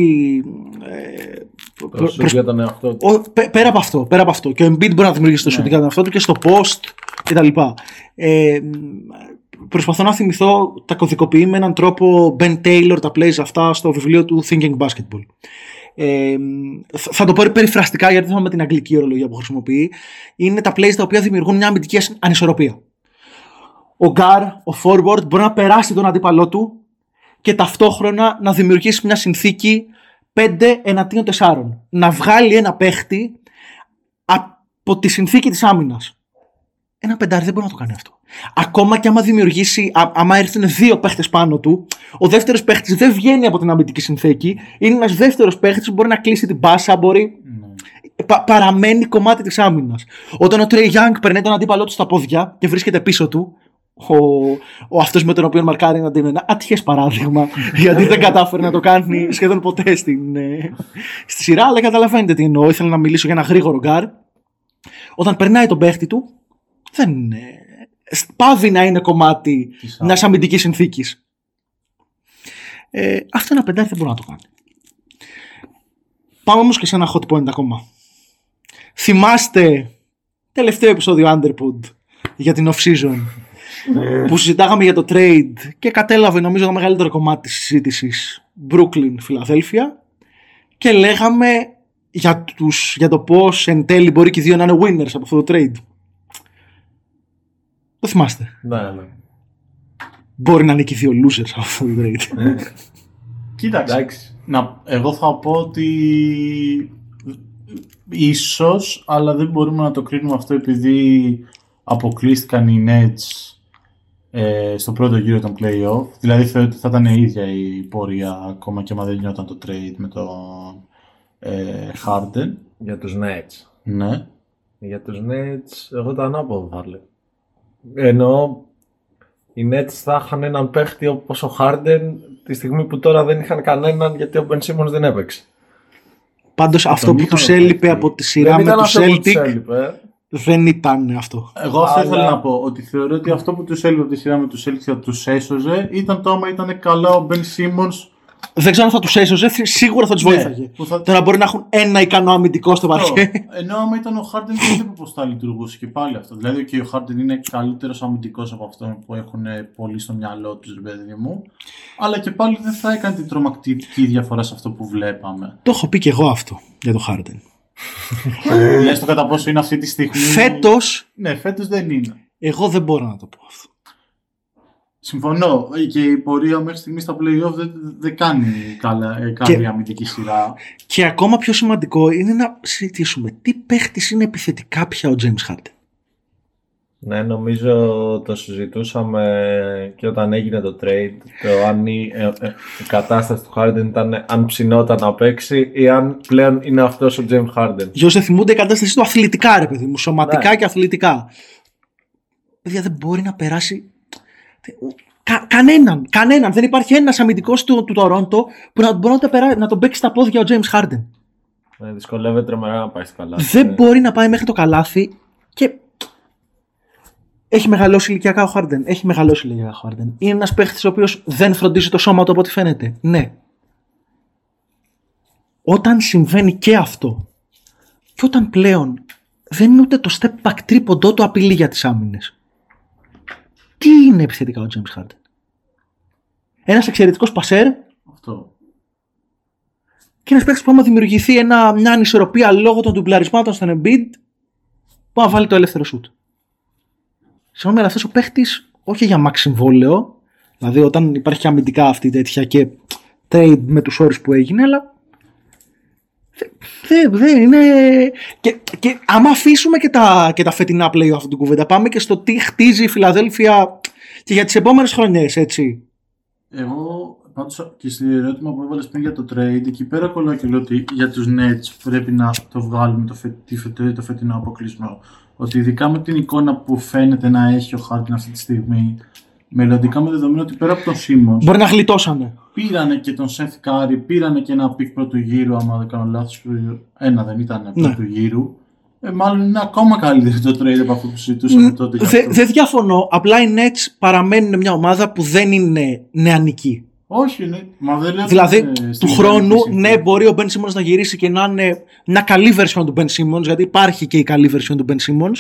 Ε, προ- Το σου προς- για τον εαυτό του. ο- πέ- πέρα από αυτό, πέρα από αυτό. Και ο Embiid μπορεί να δημιουργήσει το Ναι. shooting για τον εαυτό του και στο post κτλ. Ε, προσπαθώ να θυμηθώ τα κωδικοποιεί με έναν τρόπο Ben Taylor τα plays αυτά στο βιβλίο του Thinking Basketball. Ε, θα θα το πω περιφραστικά γιατί δεν θυμάμαι την αγγλική ορολογία που χρησιμοποιεί. Είναι τα plays τα οποία δημιουργούν μια αμυντική ανισορροπία. Ο Γκάρ, ο forward, μπορεί να περάσει τον αντίπαλό του και ταυτόχρονα να δημιουργήσει μια συνθήκη 5 εναντίον 4. Να βγάλει ένα παίχτη από τη συνθήκη της άμυνας. Ένα πεντάρι δεν μπορεί να το κάνει αυτό. Ακόμα και άμα δημιουργήσει, α, άμα έρθουν δύο παίχτες πάνω του, ο δεύτερος παίχτης δεν βγαίνει από την αμυντική συνθήκη. Είναι ένας δεύτερος παίχτης που μπορεί να κλείσει την πάσα, μπορεί. Ναι. πα- παραμένει κομμάτι της άμυνας. Όταν ο Τρέι Young περνάει τον αντίπαλό του στα πόδια και βρίσκεται πίσω του, ο, ο αυτός με τον οποίο μαρκάρει να είναι ένα ατυχές παράδειγμα, γιατί δεν κατάφερε να το κάνει σχεδόν ποτέ στην, ε, στη σειρά, αλλά καταλαβαίνετε τι εννοώ. Ήθελα να μιλήσω για ένα γρήγορο γκάρ. Όταν περνάει τον παίχτη του, δεν είναι. Παύει να είναι κομμάτι Της μιας αμυντικής συνθήκης. Ε, αυτό ένα πεντάρι δεν μπορεί να το κάνει. Πάμε όμως και σε ένα hot point ακόμα. Θυμάστε τελευταίο επεισόδιο Underpod για την off-season που συζητάγαμε για το trade και κατέλαβε νομίζω το μεγαλύτερο κομμάτι της συζήτησης Brooklyn, Φιλαδέλφια και λέγαμε για, τους, για το πώς εν τέλει μπορεί και οι δύο να είναι winners από αυτό το trade. Το θυμάστε. Ναι, ναι. Μπορεί να είναι και οι δύο losers από αυτό το trade. Κοίταξε, Εντάξει. να, εγώ θα πω ότι ίσως, αλλά δεν μπορούμε να το κρίνουμε αυτό επειδή αποκλείστηκαν οι Nets ε, στο πρώτο γύρο των play-off. Δηλαδή θεωρώ ότι θα ήταν η ίδια η πορεία ακόμα και άμα δεν γινόταν το trade με τον ε, Harden. Για τους Nets. Ναι. Για τους Nets, εγώ το ανάποδο θα λέω. Ενώ οι Nets θα είχαν έναν παίχτη όπως ο Harden τη στιγμή που τώρα δεν είχαν κανέναν γιατί ο Ben Simmons δεν έπαιξε. Πάντως αυτό που είχαμε τους έλειπε παίχτης. από τη σειρά δεν με ήταν τους αυτό που τους Celtic έλειπε. δεν ήταν αυτό. Εγώ αυτό Αλλά- ήθελα να πω, ότι θεωρώ ότι αυτό που τους έλειπε από τη σειρά με τους Celtics και τους έσωζε ήταν το άμα ήταν καλά ο Ben Simmons Δεν ξέρω αν θα τους έσωζε, σίγουρα θα τους Ναι, βοήθαγε. που θα- Τώρα μπορεί να έχουν ένα ικανό αμυντικό στο Αυτό. παρκέ. Ενώ άμα ήταν ο Harden δεν βλέπω πώς θα λειτουργούσε και πάλι αυτό. Δηλαδή και ο Harden είναι καλύτερος αμυντικός από αυτόν που έχουν πολλοί στο μυαλό τους, παιδί μου. Αλλά και πάλι δεν θα έκανε την τρομακτική διαφορά σε αυτό που βλέπαμε. Το έχω πει και εγώ αυτό για το Harden. Λες το κατά πόσο είναι αυτή τη στιγμή. Φέτος, Ναι, φέτος δεν είναι. εγώ δεν μπορώ να το πω αυτό. Συμφωνώ. Και η πορεία μέχρι στιγμής στα playoff δεν, δεν κάνει καλά, ε, καλή Και- αμυντική σειρά. Και ακόμα πιο σημαντικό είναι να συζητήσουμε τι παίχτης είναι επιθετικά πια ο James Harden. Ναι, νομίζω το συζητούσαμε και όταν έγινε το trade. Το αν η, ε, ε, η κατάσταση του Harden ήταν αν ψινόταν να παίξει ή αν πλέον είναι αυτός ο James Harden. Γιώργο, θυμούνται η κατάστασή του αθλητικά, ρε παιδί μου. Σωματικά Ναι. και αθλητικά. Παιδιά δεν μπορεί να περάσει. Κα, κανέναν, κανέναν. Δεν υπάρχει ένας αμυντικός του, του Τορόντο που να μπορεί να, το περά- να τον παίξει στα πόδια ο James Harden. Ναι, δυσκολεύεται τρομερά να πάει στο καλά. Δεν μπορεί να πάει μέχρι το καλάθι και. Έχει μεγαλώσει ηλικιακά ο Harden. Έχει μεγαλώσει ηλικιακά ο Harden. Είναι ένας παίχτης ο οποίος δεν φροντίζει το σώμα του από ό,τι φαίνεται. Ναι. Όταν συμβαίνει και αυτό, και όταν πλέον δεν είναι ούτε το step back τρίποντό του απειλή για τις άμυνες. Τι είναι επιθετικά ο James Harden; Ένας εξαιρετικός πασέρ Αυτό. και ένας παίκτης που άμα δημιουργηθεί ένα, μια ανισορροπία λόγω των ντουμπλαρισμάτων στον Embiid, που να βάλει το ελεύθερο σουτ. Συγγνώμη, αλλά αυτός ο παίχτη, όχι για max συμβόλαιο, δηλαδή όταν υπάρχει και αμυντικά αυτή η τέτοια και trade με τους όρους που έγινε, αλλά. Δεν δε, είναι. Και, και άμα αφήσουμε και τα, και τα φετινά play αυτή την κουβέντα, πάμε και στο τι χτίζει η Φιλαδέλφια και για τις επόμενες χρονιές, έτσι. Εγώ πάντως και στη ερώτημα που έβαλες πριν για το trade, εκεί πέρα κολλάω και λέω ότι για τους Nets πρέπει να το βγάλουμε το, φε, τη φε- το φετινό αποκλεισμό. Ότι ειδικά με την εικόνα που φαίνεται να έχει ο Harden αυτή τη στιγμή, μελλοντικά με δεδομένο ότι πέρα από τον Simmons, Μπορεί να γλιτώσανε. πήρανε και τον Seth Curry, πήρανε και ένα pick πρώτου γύρου, άμα δεν κάνω λάθος, ένα δεν ήταν Ναι. πρώτου γύρου. Ε, μάλλον είναι ακόμα καλύτερο το trade από αυτό που συζητούσαμε τότε. για Δεν αυτό. δεν διαφωνώ. Απλά οι Nets παραμένουν μια ομάδα που δεν είναι νεανική. Όχι, ναι. Μα δεν λέω Δηλαδή, ότι είναι του στην χρόνου, ιδανική ναι, συνθήκη. μπορεί ο Ben Simmons να γυρίσει και να είναι μια καλή version του Ben Simmons, γιατί υπάρχει και η καλή version του Ben Simmons,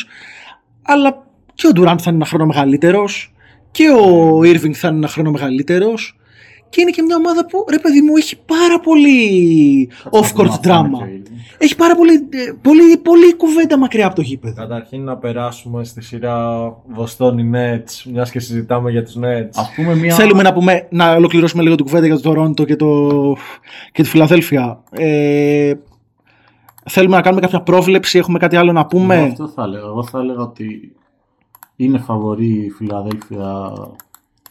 αλλά και ο Durant θα είναι ένα χρόνο μεγαλύτερος, και ο Irving θα είναι ένα χρόνο μεγαλύτερος. Και είναι και μια ομάδα που, ρε παιδί μου, έχει πάρα πολύ Θα off-court δούμε αυτό drama. με το Irving. Έχει πάρα πολύ, ε, πολύ, πολύ κουβέντα μακριά από το γήπεδο. Καταρχήν να περάσουμε στη σειρά Βοστόνη Nets, μιας και συζητάμε για τους Nets. Ας πούμε μια... Θέλουμε να, πούμε, να ολοκληρώσουμε λίγο την κουβέντα για το Τορόντο και, το, και τη Φιλαδέλφια. Ε, θέλουμε να κάνουμε κάποια πρόβλεψη, έχουμε κάτι άλλο να Εγώ πούμε. αυτό θα έλεγα. Εγώ θα έλεγα ότι είναι φαβορή η Φιλαδέλφια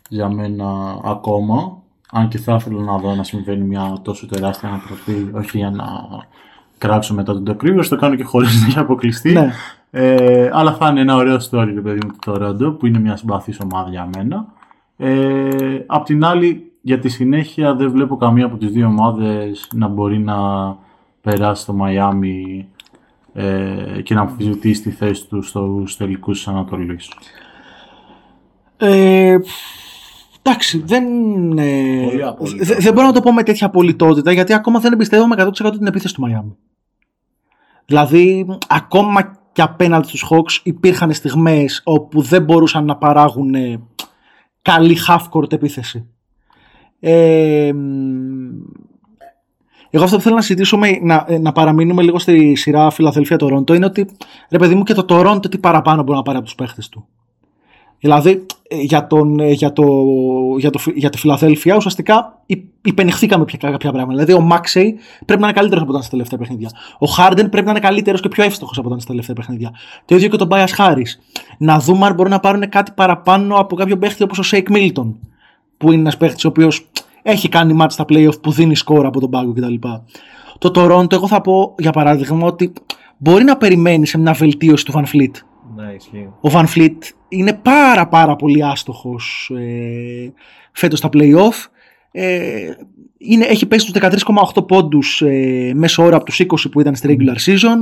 για μένα ακόμα. Αν και θα ήθελα να δω να συμβαίνει μια τόσο τεράστια ανατροπή, όχι για να κράξω μετά τον Τοκρίβιο, το κάνω και χωρίς να έχει αποκλειστεί. Ναι. Ε, αλλά θα είναι ένα ωραίο story, ρε παιδί μου, του Τορόντο, που είναι μια συμπαθής ομάδα για μένα. Ε, απ' την άλλη, για τη συνέχεια δεν βλέπω καμία από τις δύο ομάδες να μπορεί να περάσει στο Μαϊάμι ε, και να αμφισβητήσει τη θέση του στους τελικούς της Ανατολής. Ε, εντάξει, δεν, ε, Πολύ απόλυτο. δε- δεν μπορώ να το πω με τέτοια απολυτότητα γιατί ακόμα δεν εμπιστεύομαι 100% την επίθεση του Μαϊάμι. Δηλαδή, ακόμα και απέναντι στους Hawks υπήρχαν στιγμές όπου δεν μπορούσαν να παράγουν ε, καλή half-court επίθεση. Ε, μ, εγώ αυτό που θέλω να συζητήσουμε, να, ε, να παραμείνουμε λίγο στη σειρά Φιλαδελφία-Τορόντο, είναι ότι ρε παιδί μου και το Τορόντο τι παραπάνω μπορεί να πάρει από τους παίχτες του. Δηλαδή ε, για, τον, ε, για, το, για, το, για τη Φιλαδέλφια ουσιαστικά υ- υπαινιχθήκαμε πια κάποια πράγματα. Δηλαδή ο Μάξεϊ πρέπει να είναι καλύτερος από ό,τι ήταν στα τελευταία παιχνίδια. Ο Χάρντεν πρέπει να είναι καλύτερος και πιο εύστοχος από ό,τι ήταν στα τελευταία παιχνίδια. Το ίδιο και τον Tobias Harris. Να δούμε αν μπορούν να πάρουν κάτι παραπάνω από κάποιον παίχτη όπως ο Shake Milton. Που είναι ένας παίχτης ο οποίος έχει κάνει μάτς στα playoff που δίνει σκόρ από τον πάγκο κτλ. Το Toronto, εγώ θα πω για παράδειγμα ότι μπορεί να περιμένει σε μια βελτίωση του VanVleet Ναι, ισχύει. ο Van Fleet είναι πάρα πάρα πολύ άστοχος ε, φέτος στα play-off. Ε, είναι, έχει πέσει στους 13,8 πόντους ε, μέσω ώρα από τους 20 που ήταν στη regular season.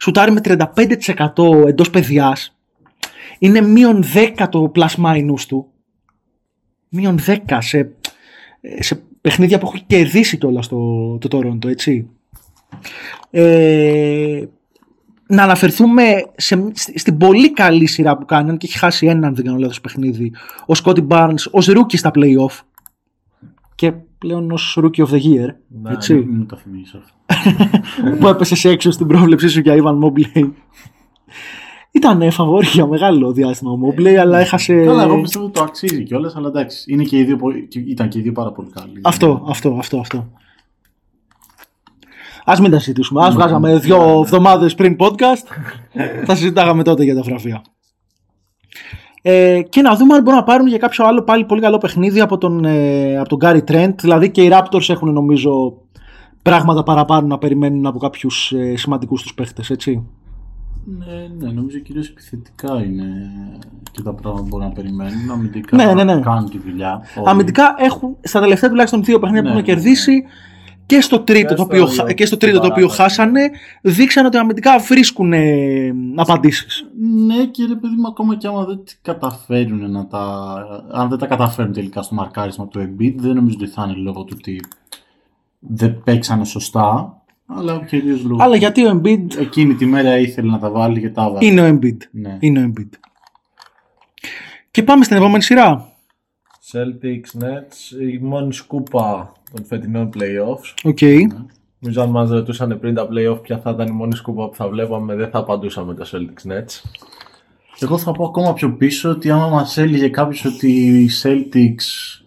Σουτάρει με 35% εντός παιδιάς. Είναι μείον 10 το plus minus του. Μείον 10 σε, σε παιχνίδια που έχει κερδίσει κιόλας το, το Toronto, έτσι. Ε, να αναφερθούμε σε, στη- στην πολύ καλή σειρά που κάναν και έχει χάσει έναν, δεν κάνω λάθος παιχνίδι, ο Σκότι Barnes ως rookie στα play-off και πλέον ως rookie of the year, Ναι, έτσι, Μην μου το θυμίσεις αυτό. που έπεσε σε έξω στην πρόβλεψή σου για Ivan Mobley. Ήταν φαβόρη για μεγάλο διάστημα ο Mobley, αλλά έχασε... Καλά, εγώ πιστεύω ότι το αξίζει κιόλας, αλλά εντάξει. Είναι και οι δύο, πο- και- ήταν και οι δύο πάρα πολύ καλοί. Αυτό, αυτό, αυτό, αυτό. Ας μην τα συζητήσουμε. Ναι. Ας βγάζαμε δύο εβδομάδες πριν podcast. θα συζητάγαμε τότε για τα γραφεία. Ε, και να δούμε αν μπορούν να πάρουν για κάποιο άλλο πάλι πολύ καλό παιχνίδι από τον, ε, από τον Gary Trent. Δηλαδή και οι Raptors έχουν νομίζω πράγματα παραπάνω να περιμένουν από κάποιους ε, σημαντικούς τους παίχτες, έτσι. Ναι, ναι, νομίζω κυρίως επιθετικά είναι και τα πράγματα που μπορούν να περιμένουν. Αμυντικά Ναι, ναι, ναι. κάνουν τη δουλειά. όλοι. Αμυντικά έχουν στα τελευταία τουλάχιστον δύο παιχνίδια Ναι, που έχουν ναι, κερδίσει και στο τρίτο, Και το στο οποίο, δύο, χα- και στο στην τρίτο το οποίο παράταση. χάσανε, δείξαν ότι αμυντικά βρίσκουν ε, απαντήσεις. Ναι, και ρε παιδί μου, ακόμα και άμα δεν τι καταφέρουν να τα. Αν δεν τα καταφέρουν τελικά στο μαρκάρισμα του Embiid, δεν νομίζω ότι θα είναι λόγω του ότι δεν παίξανε σωστά. Αλλά κυρίως λόγω. Αλλά του- γιατί ο Embiid Εκείνη τη μέρα ήθελε να τα βάλει και τα έβαλε. είναι ο Embiid. Ναι. Είναι ο Embiid. Και πάμε στην επόμενη σειρά. Celtics, Nets, η μόνη σκούπα των φετινών playoffs. Οκ. Νομίζω αν μας ρωτούσαν πριν τα playoff ποια θα ήταν η μόνη σκούπα που θα βλέπαμε, δεν θα απαντούσαμε το Celtics Nets. Εγώ θα πω ακόμα πιο πίσω ότι άμα μας έλεγε κάποιος ότι οι Celtics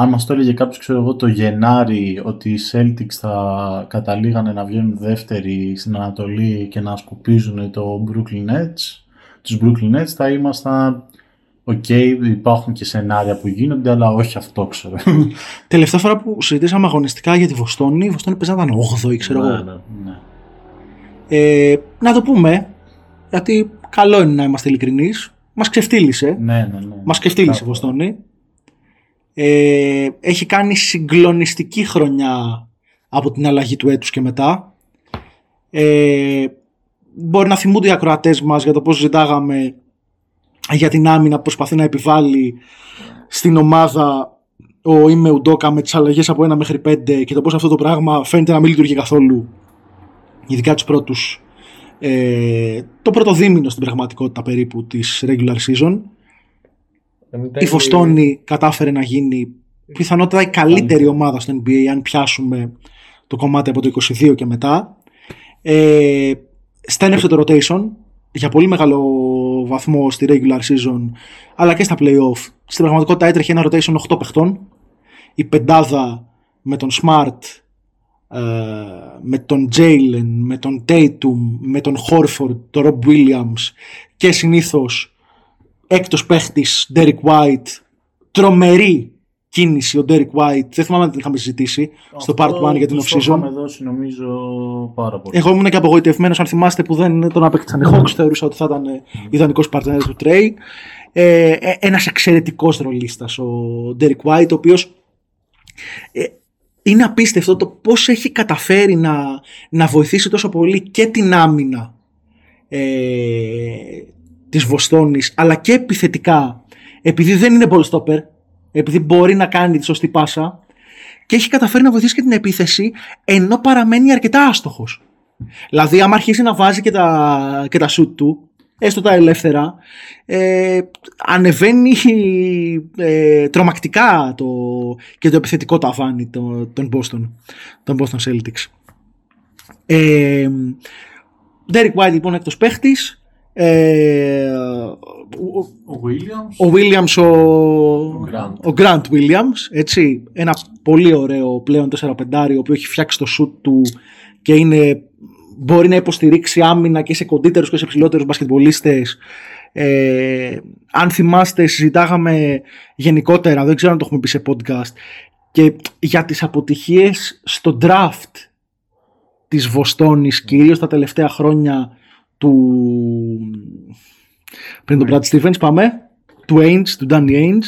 αν μας το έλεγε κάποιος ξέρω εγώ το Γενάρη ότι οι Celtics θα καταλήγανε να βγαίνουν δεύτεροι στην Ανατολή και να σκουπίζουν το Brooklyn Nets τους Brooklyn Nets θα ήμασταν Οκ, υπάρχουν και σενάρια που γίνονται, αλλά όχι αυτό ξέρω. Τελευταία φορά που συζητήσαμε αγωνιστικά για τη Βοστόνη, η Βοστόνη παίζανε 8η, ξέρω εγώ. Ναι, ναι. ναι. Ε, να το πούμε, γιατί καλό είναι να είμαστε ειλικρινείς. Μας ξεφτίλισε. ναι, ναι, ναι. Μας ξεφτίλισε η Κάπου. Βοστόνη. Ε, έχει κάνει συγκλονιστική χρονιά από την αλλαγή του έτους και μετά. Ε, μπορεί να θυμούνται οι ακροατές μας για το πώς ζητάγαμε για την άμυνα που προσπαθεί να επιβάλλει στην ομάδα ο Είμαι Ουντόκα με τις αλλαγές από 1 μέχρι 5 και το πώς αυτό το πράγμα φαίνεται να μην λειτουργεί καθόλου ειδικά τους πρώτους ε, το πρώτο δίμηνο στην πραγματικότητα περίπου της regular season Εν η τέλει, Βοστόνη κατάφερε να γίνει πιθανότατα η καλύτερη ομάδα στο NBA αν πιάσουμε το κομμάτι από το 22 και μετά. Ε, στένεψε το rotation για πολύ μεγάλο βαθμό στη regular season αλλά και στα playoff. Στην πραγματικότητα έτρεχε ένα rotation 8 παιχτών. Η πεντάδα με τον Smart, ε, με τον Jalen, με τον Tatum, με τον Horford, τον Rob Williams και συνήθως έκτος παίχτης Derek White. Τρομερή κίνηση ο Derek White. Δεν θυμάμαι αν την είχαμε συζητήσει στο part 1 για την τους off το είχαμε season δώσει νομίζω πάρα πολύ. εγώ ήμουν και απογοητευμένος αν θυμάστε που δεν τον απέκτησαν οι Hawks θεωρούσα ότι θα ήταν ε, ιδανικός partner του Trey. Ε, ε, ένας εξαιρετικός ρολίστας ο Derek White ο οποίος ε, είναι απίστευτο το πώς έχει καταφέρει να, να βοηθήσει τόσο πολύ και την άμυνα ε, της Βοστόνης αλλά και επιθετικά επειδή δεν είναι ball stopper επειδή μπορεί να κάνει τη σωστή πάσα και έχει καταφέρει να βοηθήσει και την επίθεση ενώ παραμένει αρκετά άστοχος. Δηλαδή άμα αρχίσει να βάζει και τα, και τα shoot του έστω τα ελεύθερα ε, ανεβαίνει ε, τρομακτικά το, και το επιθετικό ταβάνι το, των Boston, των Boston Celtics. Ε, Derek White λοιπόν εκτός παίχτης ε, ο- Ο Williams. ο Williams, ο, Grant. ο Grant Williams, έτσι, ένα πολύ ωραίο πλέον 4-5 ο οποίος έχει φτιάξει το shoot του και είναι, μπορεί να υποστηρίξει άμυνα και σε κοντύτερους και σε ψηλότερους μπασκετμπολίστες. Ε, αν θυμάστε συζητάγαμε γενικότερα, δεν ξέρω αν το έχουμε πει σε podcast, και για τις αποτυχίες στο draft της Βοστόνης, κυρίως τα τελευταία χρόνια του... Πριν τον Brad Stevens πάμε, του Ainge, του Danny Ainge.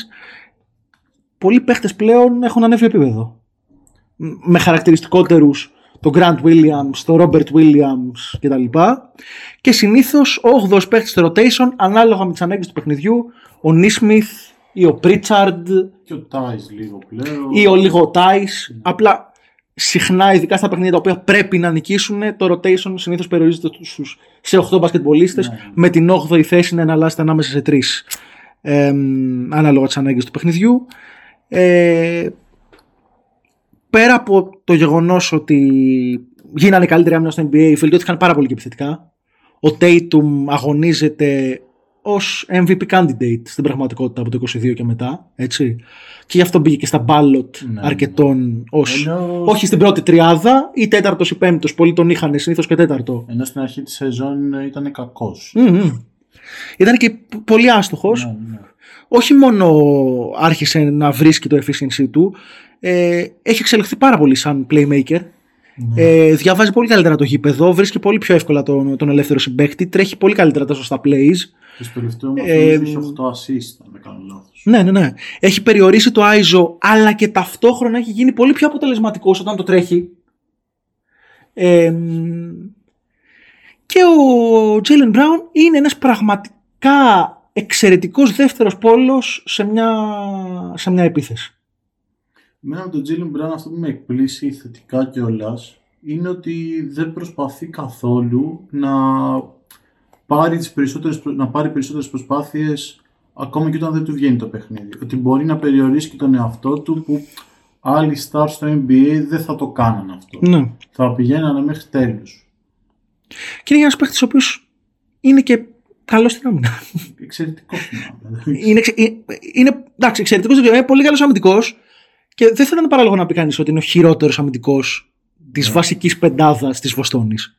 Πολλοί παίχτες πλέον έχουν ανέβει επίπεδο. Μ, Με χαρακτηριστικότερους τον Grant Williams, τον Robert Williams κτλ. Και συνήθως ο 8ος παίχτης στο rotation ανάλογα με τις ανάγκες του παιχνιδιού ο Nismith ή ο Pritchard Και ο Τάις λίγο πλέον. ή ο λίγο Tice. Απλά συχνά, ειδικά στα παιχνίδια τα οποία πρέπει να νικήσουν, το rotation συνήθως περιορίζεται στους, σε 8 μπασκετμπολίστες Ναι. με την 8η θέση να εναλλάσσεται ανάμεσα σε 3 ε, ανάλογα τις ανάγκες του παιχνιδιού. Ε, πέρα από το γεγονός ότι γίνανε καλύτερη άμυνα στο NBA, βελτιώθηκαν πάρα πολύ και επιθετικά. Ο Tatum αγωνίζεται ως MVP candidate στην πραγματικότητα από το 22 και μετά, έτσι. Και γι' αυτό μπήκε και στα ballot Ναι. αρκετών ως, Ενώ- όχι στην πρώτη τριάδα ή τέταρτος ή πέμπτος. Πολλοί τον είχαν συνήθως και τέταρτο. Ενώ στην αρχή της σεζόν ήταν κακός. Μμμ. Ήταν και πολύ άστοχος. Ναι, ναι. όχι μόνο άρχισε να βρίσκει το efficiency του, ε, έχει εξελιχθεί πάρα πολύ σαν playmaker. Ε, διαβάζει πολύ καλύτερα το γήπεδο, βρίσκει πολύ πιο εύκολα τον, τον ελεύθερο συμπέκτη, τρέχει πολύ καλύτερα τα σωστά plays. Και στο τελευταίο Ε, ε, έχεις 8 assist, αν δεν κάνω λάθος. Ναι, ναι, ναι. Έχει περιορίσει το ISO, αλλά και ταυτόχρονα έχει γίνει πολύ πιο αποτελεσματικός όταν το τρέχει. Ε, μ, και ο Τζέιλεν Μπράουν είναι ένας πραγματικά εξαιρετικός δεύτερος πόλος σε μια, σε μια επίθεση. Εμένα με τον Τζίλιν Μπράουν αυτό που με εκπλήσει θετικά κιόλας είναι ότι δεν προσπαθεί καθόλου να πάρει, τις περισσότερες, προ- να πάρει περισσότερες προσπάθειες ακόμα και όταν δεν του βγαίνει το παιχνίδι. Ότι μπορεί να περιορίσει και τον εαυτό του που άλλοι stars στο NBA δεν θα το κάνανε αυτό. Ναι. Θα πηγαίνανε μέχρι τέλους. Και είναι ένας παίχτης ο οποίος είναι και καλός στην άμυνα. Εξαιρετικός θυμάμαι. είναι, εξε- ε, είναι εντάξει, εξαιρετικός, είναι πολύ καλός αμυντικός και δεν θα ήταν παράλογο να πει κανείς ότι είναι ο χειρότερος αμυντικός της βασικής πεντάδας της Βοστόνης.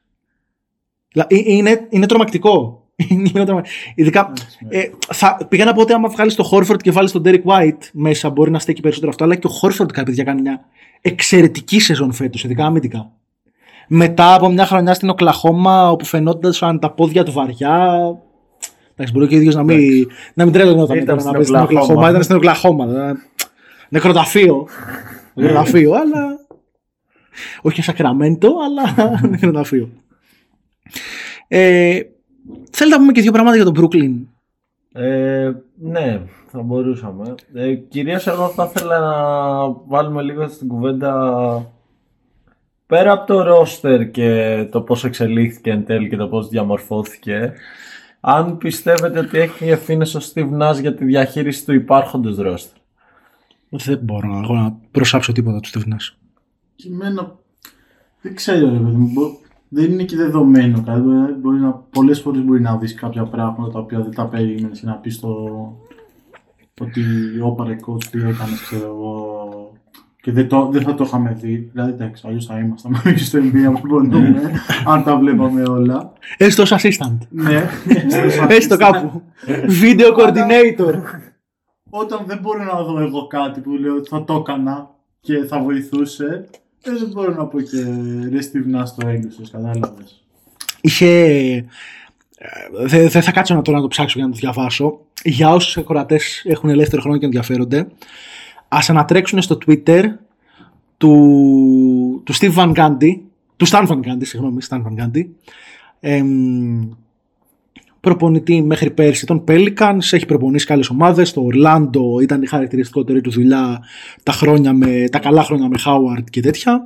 Δηλαδή, ε, είναι, είναι τρομακτικό. Είναι λίγο τρομα- Ειδικά ε, θα, πήγα να πω ότι άμα βγάλεις το Χόρφορντ και βάλεις τον Derek White μέσα, μπορεί να στέκει περισσότερο αυτό. Αλλά και ο Χόρφορντ κάποια παιδιά κάνει μια εξαιρετική σεζόν φέτος, ειδικά αμυντικά. Μετά από μια χρονιά στην Οκλαχώμα, όπου φαινόταν τα πόδια του βαριά. Εντάξει, μπορεί και ο ίδιος να μην, να μην τρέλαινε Ήταν να στην παίζει στην Οκλαχώμα. Οκλαχώμα. Ήταν στην Οκλαχώμα. δηλαδή. Νεκροταφείο. Νεκροταφείο, αλλά. Όχι Σακραμέντο, αλλά νεκροταφείο. Ε, θέλετε να πούμε και δύο πράγματα για τον Brooklyn. Ε, ναι, θα μπορούσαμε. Ε, κυρίως εγώ θα ήθελα να βάλουμε λίγο στην κουβέντα πέρα από το ρόστερ και το πώς εξελίχθηκε εν τέλει και το πώς διαμορφώθηκε αν πιστεύετε ότι έχει ευθύνε ο Steve Nash για τη διαχείριση του υπάρχοντος ρόστερ. Δεν μπορώ εγώ να προσάψω τίποτα του Steve Nash. Και εμένα δεν ξέρω, ρε παιδί μου. Μπο- Δεν είναι και δεδομένο κάτι. Μπορεί- Μπορεί να, πολλές φορές μπορεί να δεις κάποια πράγματα τα οποία δεν τα περίμενες και να πεις το, ότι όπα ρε coach τι έκανες ξέρω εγώ και δεν, το, δεν θα το είχαμε δει. Δηλαδή εντάξει, αλλιώς θα ήμασταν μέχρι στο NBA που μπορούμε, αν τα βλέπαμε όλα. Έστω ως assistant. ναι, Έστω κάπου. Video coordinator. Όταν δεν μπορώ να δω εγώ κάτι που λέω ότι θα το έκανα και θα βοηθούσε, ε, δεν μπορώ να πω και ρε Steve Nash το έγκλεισες, κατάλαβες. Είχε. ε, Δεν δεν θα κάτσω να τώρα να το ψάξω για να το διαβάσω. Για όσους ακροατές έχουν ελεύθερο χρόνο και ενδιαφέρονται, ας ανατρέξουν στο Twitter του, του Steve Van Gundy, του Stan Van Gundy, συγγνώμη, Stan Van Gundy, εμ, προπονητή μέχρι πέρσι των Pelicans, έχει προπονήσει καλές ομάδες, το Orlando ήταν η χαρακτηριστικότερη του δουλειά τα, χρόνια με, τα καλά χρόνια με Howard και τέτοια.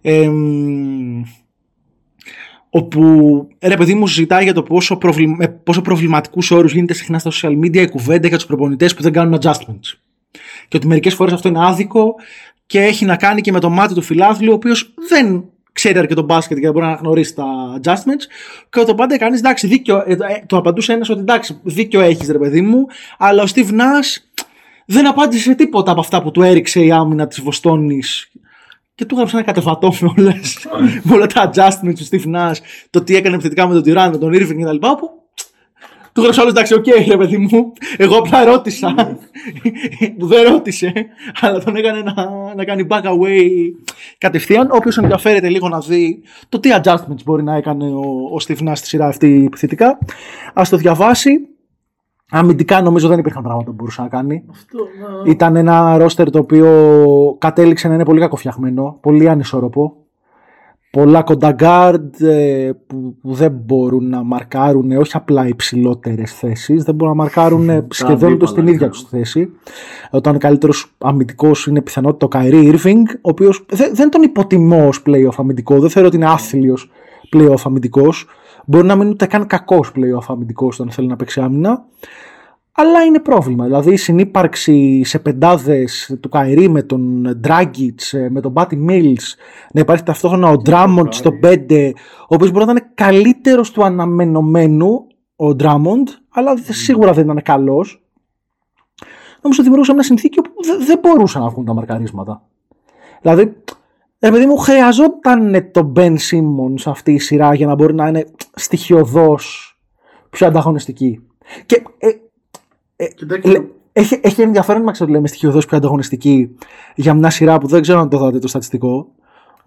Εμ, όπου ρε παιδί μου συζητάει για το πόσο, προβλη... με πόσο προβληματικούς όρους γίνεται συχνά στα social media η κουβέντα για τους προπονητές που δεν κάνουν adjustments. Και ότι μερικές φορές αυτό είναι άδικο και έχει να κάνει και με το μάτι του φιλάθλου ο οποίος δεν ξέρει αρκετό μπάσκετ και δεν μπορεί να αναγνωρίσει τα adjustments και το πάντα κάνει εντάξει δίκιο, ε, ε, το απαντούσε ένας ότι εντάξει δίκιο έχεις ρε παιδί μου αλλά ο Steve Nash δεν απάντησε σε τίποτα από αυτά που του έριξε η άμυνα της Βοστόνης και του έγραψε ένα κατεβατό με, όλες, με όλα τα adjustments του Steve Nash, το τι έκανε επιθετικά με τον Durant, με τον Irving κτλ. Που του έγραψε όλος εντάξει, οκ, ρε παιδί μου. Εγώ απλά ρώτησα. που δεν ρώτησε, αλλά τον έκανε να, να κάνει back away κατευθείαν. Όποιος ενδιαφέρεται λίγο να δει το τι adjustments μπορεί να έκανε ο, ο Steve Nash στη σειρά αυτή επιθετικά, ας το διαβάσει. Αμυντικά νομίζω δεν υπήρχαν πράγματα που μπορούσε να κάνει. Αυτό, να... Ήταν ένα ρόστερ το οποίο κατέληξε να είναι πολύ κακοφτιαγμένο, πολύ ανισόρροπο. Πολλά κοντά guard ε, που, που δεν μπορούν να μαρκάρουν όχι απλά υψηλότερες θέσεις, δεν μπορούν να μαρκάρουν ε, σχεδόν αντίπαλα, στην ίδια ναι. τους θέση. Όταν ο καλύτερος αμυντικός είναι πιθανότητα ο Kyrie Irving, ο οποίος δεν, δεν τον υποτιμώ ως playoff αμυντικό, δεν θεωρώ ότι είναι άθλιος playoff αμυντικός. Μπορεί να μην είναι ούτε καν κακός playoff αμυντικός όταν θέλει να παίξει άμυνα αλλά είναι πρόβλημα. Δηλαδή η συνύπαρξη σε πεντάδες του Kyrie με τον Ντράγκιτς, με τον Patty Mills, να υπάρχει ταυτόχρονα ο Ντράμοντ στο 5, ο οποίος μπορεί να ήταν καλύτερος του αναμενομένου, ο Ντράμοντ, αλλά δε- σίγουρα δεν ήταν καλός. Νομίζω δημιουργούσε μια συνθήκη όπου δε- δεν μπορούσαν να βγουν τα μαρκαρίσματα. Δηλαδή, ρε παιδί μου, χρειαζόταν το Ben Simmons αυτή η σειρά για να μπορεί να είναι στοιχειοδός πιο ανταγωνιστική. Και ε, Κοιτάξτε, λέ- έχει, έχει ενδιαφέρον να ξέρω ότι λέμε στοιχειοδό πιο ανταγωνιστική για μια σειρά που δεν ξέρω αν το δάτε το στατιστικό.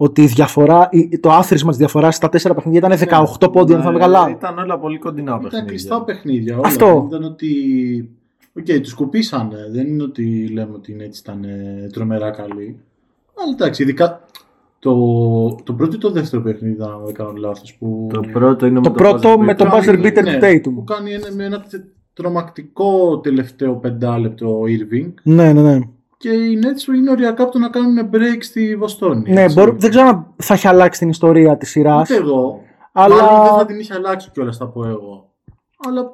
Ότι η διαφορά, η- το άθροισμα της διαφοράς στα τέσσερα παιχνίδια ήταν 18 πόντια, αν θυμάμαι καλά. Ναι, Ήταν όλα πολύ κοντινά Ήταν παιχνίδια. κλειστά παιχνίδια. Όλα. Αυτό. Δεν Ήταν ότι. Οκ, τους κοπήσανε. Δεν είναι ότι λέμε ότι είναι έτσι ήταν ε, τρομερά καλοί. Αλλά εντάξει, ειδικά το, το πρώτο ή το δεύτερο παιχνίδι, αν δεν κάνω λάθος. Που... Το πρώτο είναι Το με πρώτο buzzer με beater. το buzzer κάνει- beater ναι, του Tatum. Που κάνει ένα, με ένα τε- τρομακτικό τελευταίο πεντάλεπτο ο Irving. Ναι, ναι, ναι. Και οι Nets είναι οριακά από το να κάνουν break στη Βοστόνη. ναι έτσι. μπορώ, δεν ξέρω αν θα έχει αλλάξει την ιστορία της σειράς. Ούτε εγώ. Αλλά- Αλλά δεν θα την είχε αλλάξει κιόλας, θα πω εγώ. Αλλά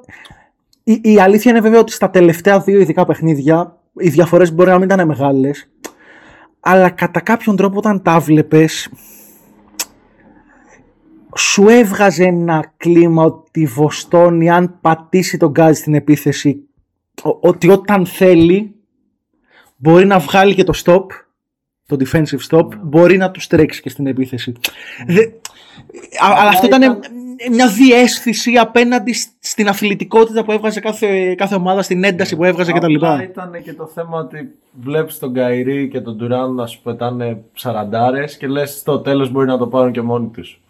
Η, η αλήθεια είναι βέβαια ότι στα τελευταία δύο ειδικά παιχνίδια οι διαφορές μπορεί να μην ήταν μεγάλες αλλά κατά κάποιον τρόπο όταν τα βλέπες σου έβγαζε ένα κλίμα ότι η Βοστόνη αν πατήσει τον γκάζι στην επίθεση. Ο- ότι όταν θέλει μπορεί να βγάλει και το stop το defensive stop μπορεί να τους τρέξει και στην επίθεση. Δε- Α- αλλά αυτό ήταν ήταν- μια διέσθηση απέναντι σ- στην αθλητικότητα που έβγαζε κάθε, κάθε ομάδα, στην ένταση που έβγαζε κτλ. Απλά ήταν και το θέμα ότι βλέπεις τον Καϊρή και τον Τουράν να σου πετάνε σαραντάρες και λες στο τέλος μπορεί να το πάρουν και μόνοι τους.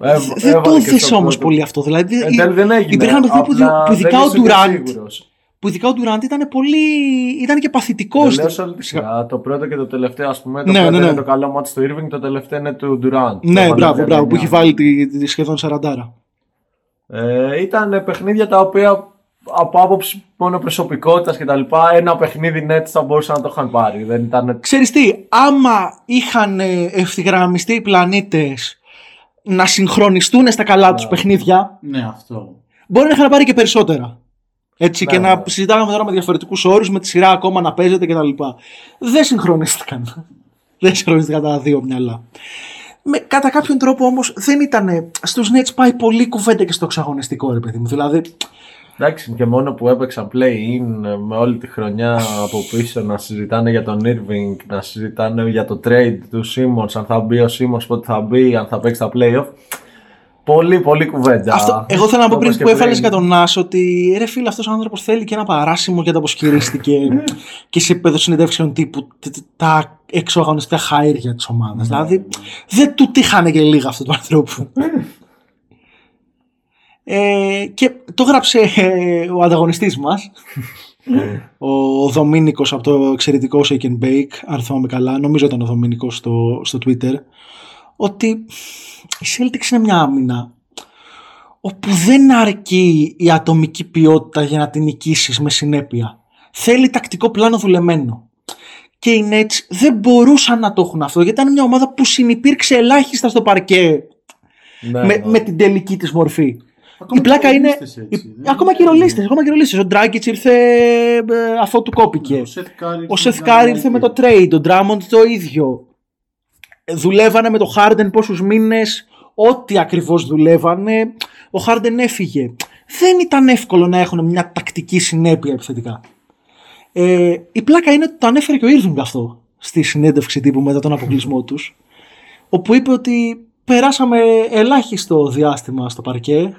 Ε, Δεν το έβαλε και δεις στο όμως πρώτο. πολύ αυτό. Δηλαδή, Εν τέλει δεν έγινε. υπήρχαν παιχνίδια που, Απλά που ειδικά δεν ο ήσουν και Ντουράντ σίγουρος. που ειδικά ο Ντουράντ ήταν πολύ. ήταν και παθητικός. Δεν λέω σε όλη τη σειρά. Το πρώτο και το τελευταίο, ας πούμε. Το Ναι, πρώτο ναι, ναι. είναι το καλό μάτι του Irving, το τελευταίο είναι του Durant. Ναι, Το μπράβο, βάλε μπράβο, που 39. έχει βάλει τη, τη σχεδόν 40. Ε, ήταν παιχνίδια τα οποία από άποψη μόνο προσωπικότητας και τα λοιπά, ένα παιχνίδι Nets θα μπορούσαν να το είχαν πάρει. Δεν ήταν. Ξέρεις τι, άμα είχαν ε, ευθυγραμμιστεί οι πλανήτες να συγχρονιστούν στα καλά τους παιχνίδια, ναι, αυτό. μπορεί να είχαν πάρει και περισσότερα. Έτσι, Ναι, και να ναι. συζητάγαμε τώρα με διαφορετικούς όρους, με τη σειρά ακόμα να παίζεται κτλ. Δεν συγχρονίστηκαν. δεν συγχρονίστηκαν τα δύο μυαλά. Με, κατά κάποιον τρόπο όμως δεν ήταν. Στους Nets πάει πολύ κουβέντα και στο εξαγωνιστικό, ρε παιδί μου. Δηλαδή, Εντάξει, και μόνο που έπαιξαν play-in με όλη τη χρονιά από πίσω να συζητάνε για τον Irving, να συζητάνε για το trade του Simmons, αν θα μπει ο Simmons, πότε θα μπει, αν θα παίξει τα play-off. Πολύ, πολύ κουβέντα. αυτό, εγώ θέλω να πω Όπως πριν και που έφαλες για τον Νάσ ότι ρε φίλε, αυτός ο άνθρωπος θέλει και ένα παράσημο για το πώ χειρίστηκε και σε επίπεδο συνεντεύξεων τύπου τ- τ- τα εξωαγωνιστικά χαΐρια τη ομάδα. δηλαδή, δεν του τύχανε και λίγα αυτού του ανθρώπου. Ε, και το γράψε ε, ο ανταγωνιστής μας ο Δομήνικος από το εξαιρετικό Shake and Bake αν θυμάμαι καλά, νομίζω ήταν ο Δομήνικος στο, στο Twitter ότι η Celtics είναι μια άμυνα όπου δεν αρκεί η ατομική ποιότητα για να την νικήσεις με συνέπεια. Θέλει τακτικό πλάνο δουλεμένο. Και οι Nets δεν μπορούσαν να το έχουν αυτό γιατί ήταν μια ομάδα που συνυπήρξε ελάχιστα στο παρκέ Ναι, με, ναι. με την τελική της μορφή. Ακόμα η πλάκα και είναι. ρολίστες έτσι, η- δεν ακόμα είναι- και οι ρολίστες, ακόμα και οι ρολίστες. Ο Ντράγκιτς ήρθε ε, αφού του κόπηκε. Ο Σεθ Κάρι Ο Σεθ Κάρι ήρθε με το trade, ο Ντράμοντ το ίδιο. Ε, Δουλεύανε με το Χάρντεν πόσους μήνες, ό,τι ακριβώς δουλεύανε, ο Χάρντεν έφυγε. Δεν ήταν εύκολο να έχουν μια τακτική συνέπεια επιθετικά. Ε, η πλάκα είναι ότι το ανέφερε και ο Ήρβινγκ αυτό στη συνέντευξη τύπου μετά τον αποκλεισμό τους, όπου είπε ότι περάσαμε ελάχιστο διάστημα στο παρκέ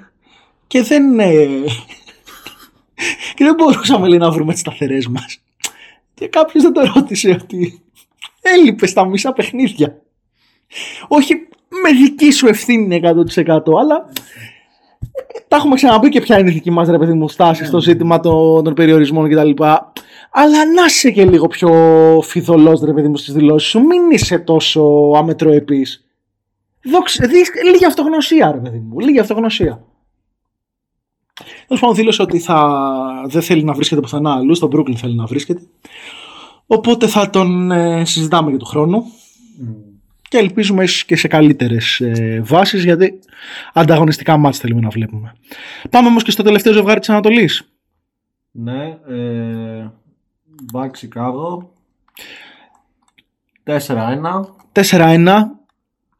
και δεν, ε, και δεν μπορούσαμε λέει, να βρούμε τις σταθερές μας. Και κάποιος δεν το ρώτησε ότι έλειπε στα μισά παιχνίδια. Όχι με δική σου ευθύνη 100% αλλά ε, τα έχουμε ξαναπεί και ποια είναι η δική μας ρε παιδί μου στάση στο ζήτημα των, των περιορισμών κτλ. Αλλά να είσαι και λίγο πιο φιδωλός ρε παιδί μου στις δηλώσεις σου. Μην είσαι τόσο αμετροεπής. Δόξα, δεις, λίγη αυτογνωσία ρε παιδί μου. Λίγη αυτογνωσία. Τέλος πάντων, δήλωσε ότι θα, δεν θέλει να βρίσκεται πουθενά αλλού. Στο Brooklyn θέλει να βρίσκεται. Οπότε θα τον ε, συζητάμε για του χρόνου. Και ελπίζουμε ίσως και σε καλύτερες ε, βάσεις γιατί ανταγωνιστικά μάτς θέλουμε να βλέπουμε. Πάμε όμως και στο τελευταίο ζευγάρι της Ανατολής. Ναι, ε, Back Chicago. 4-1. 4-1.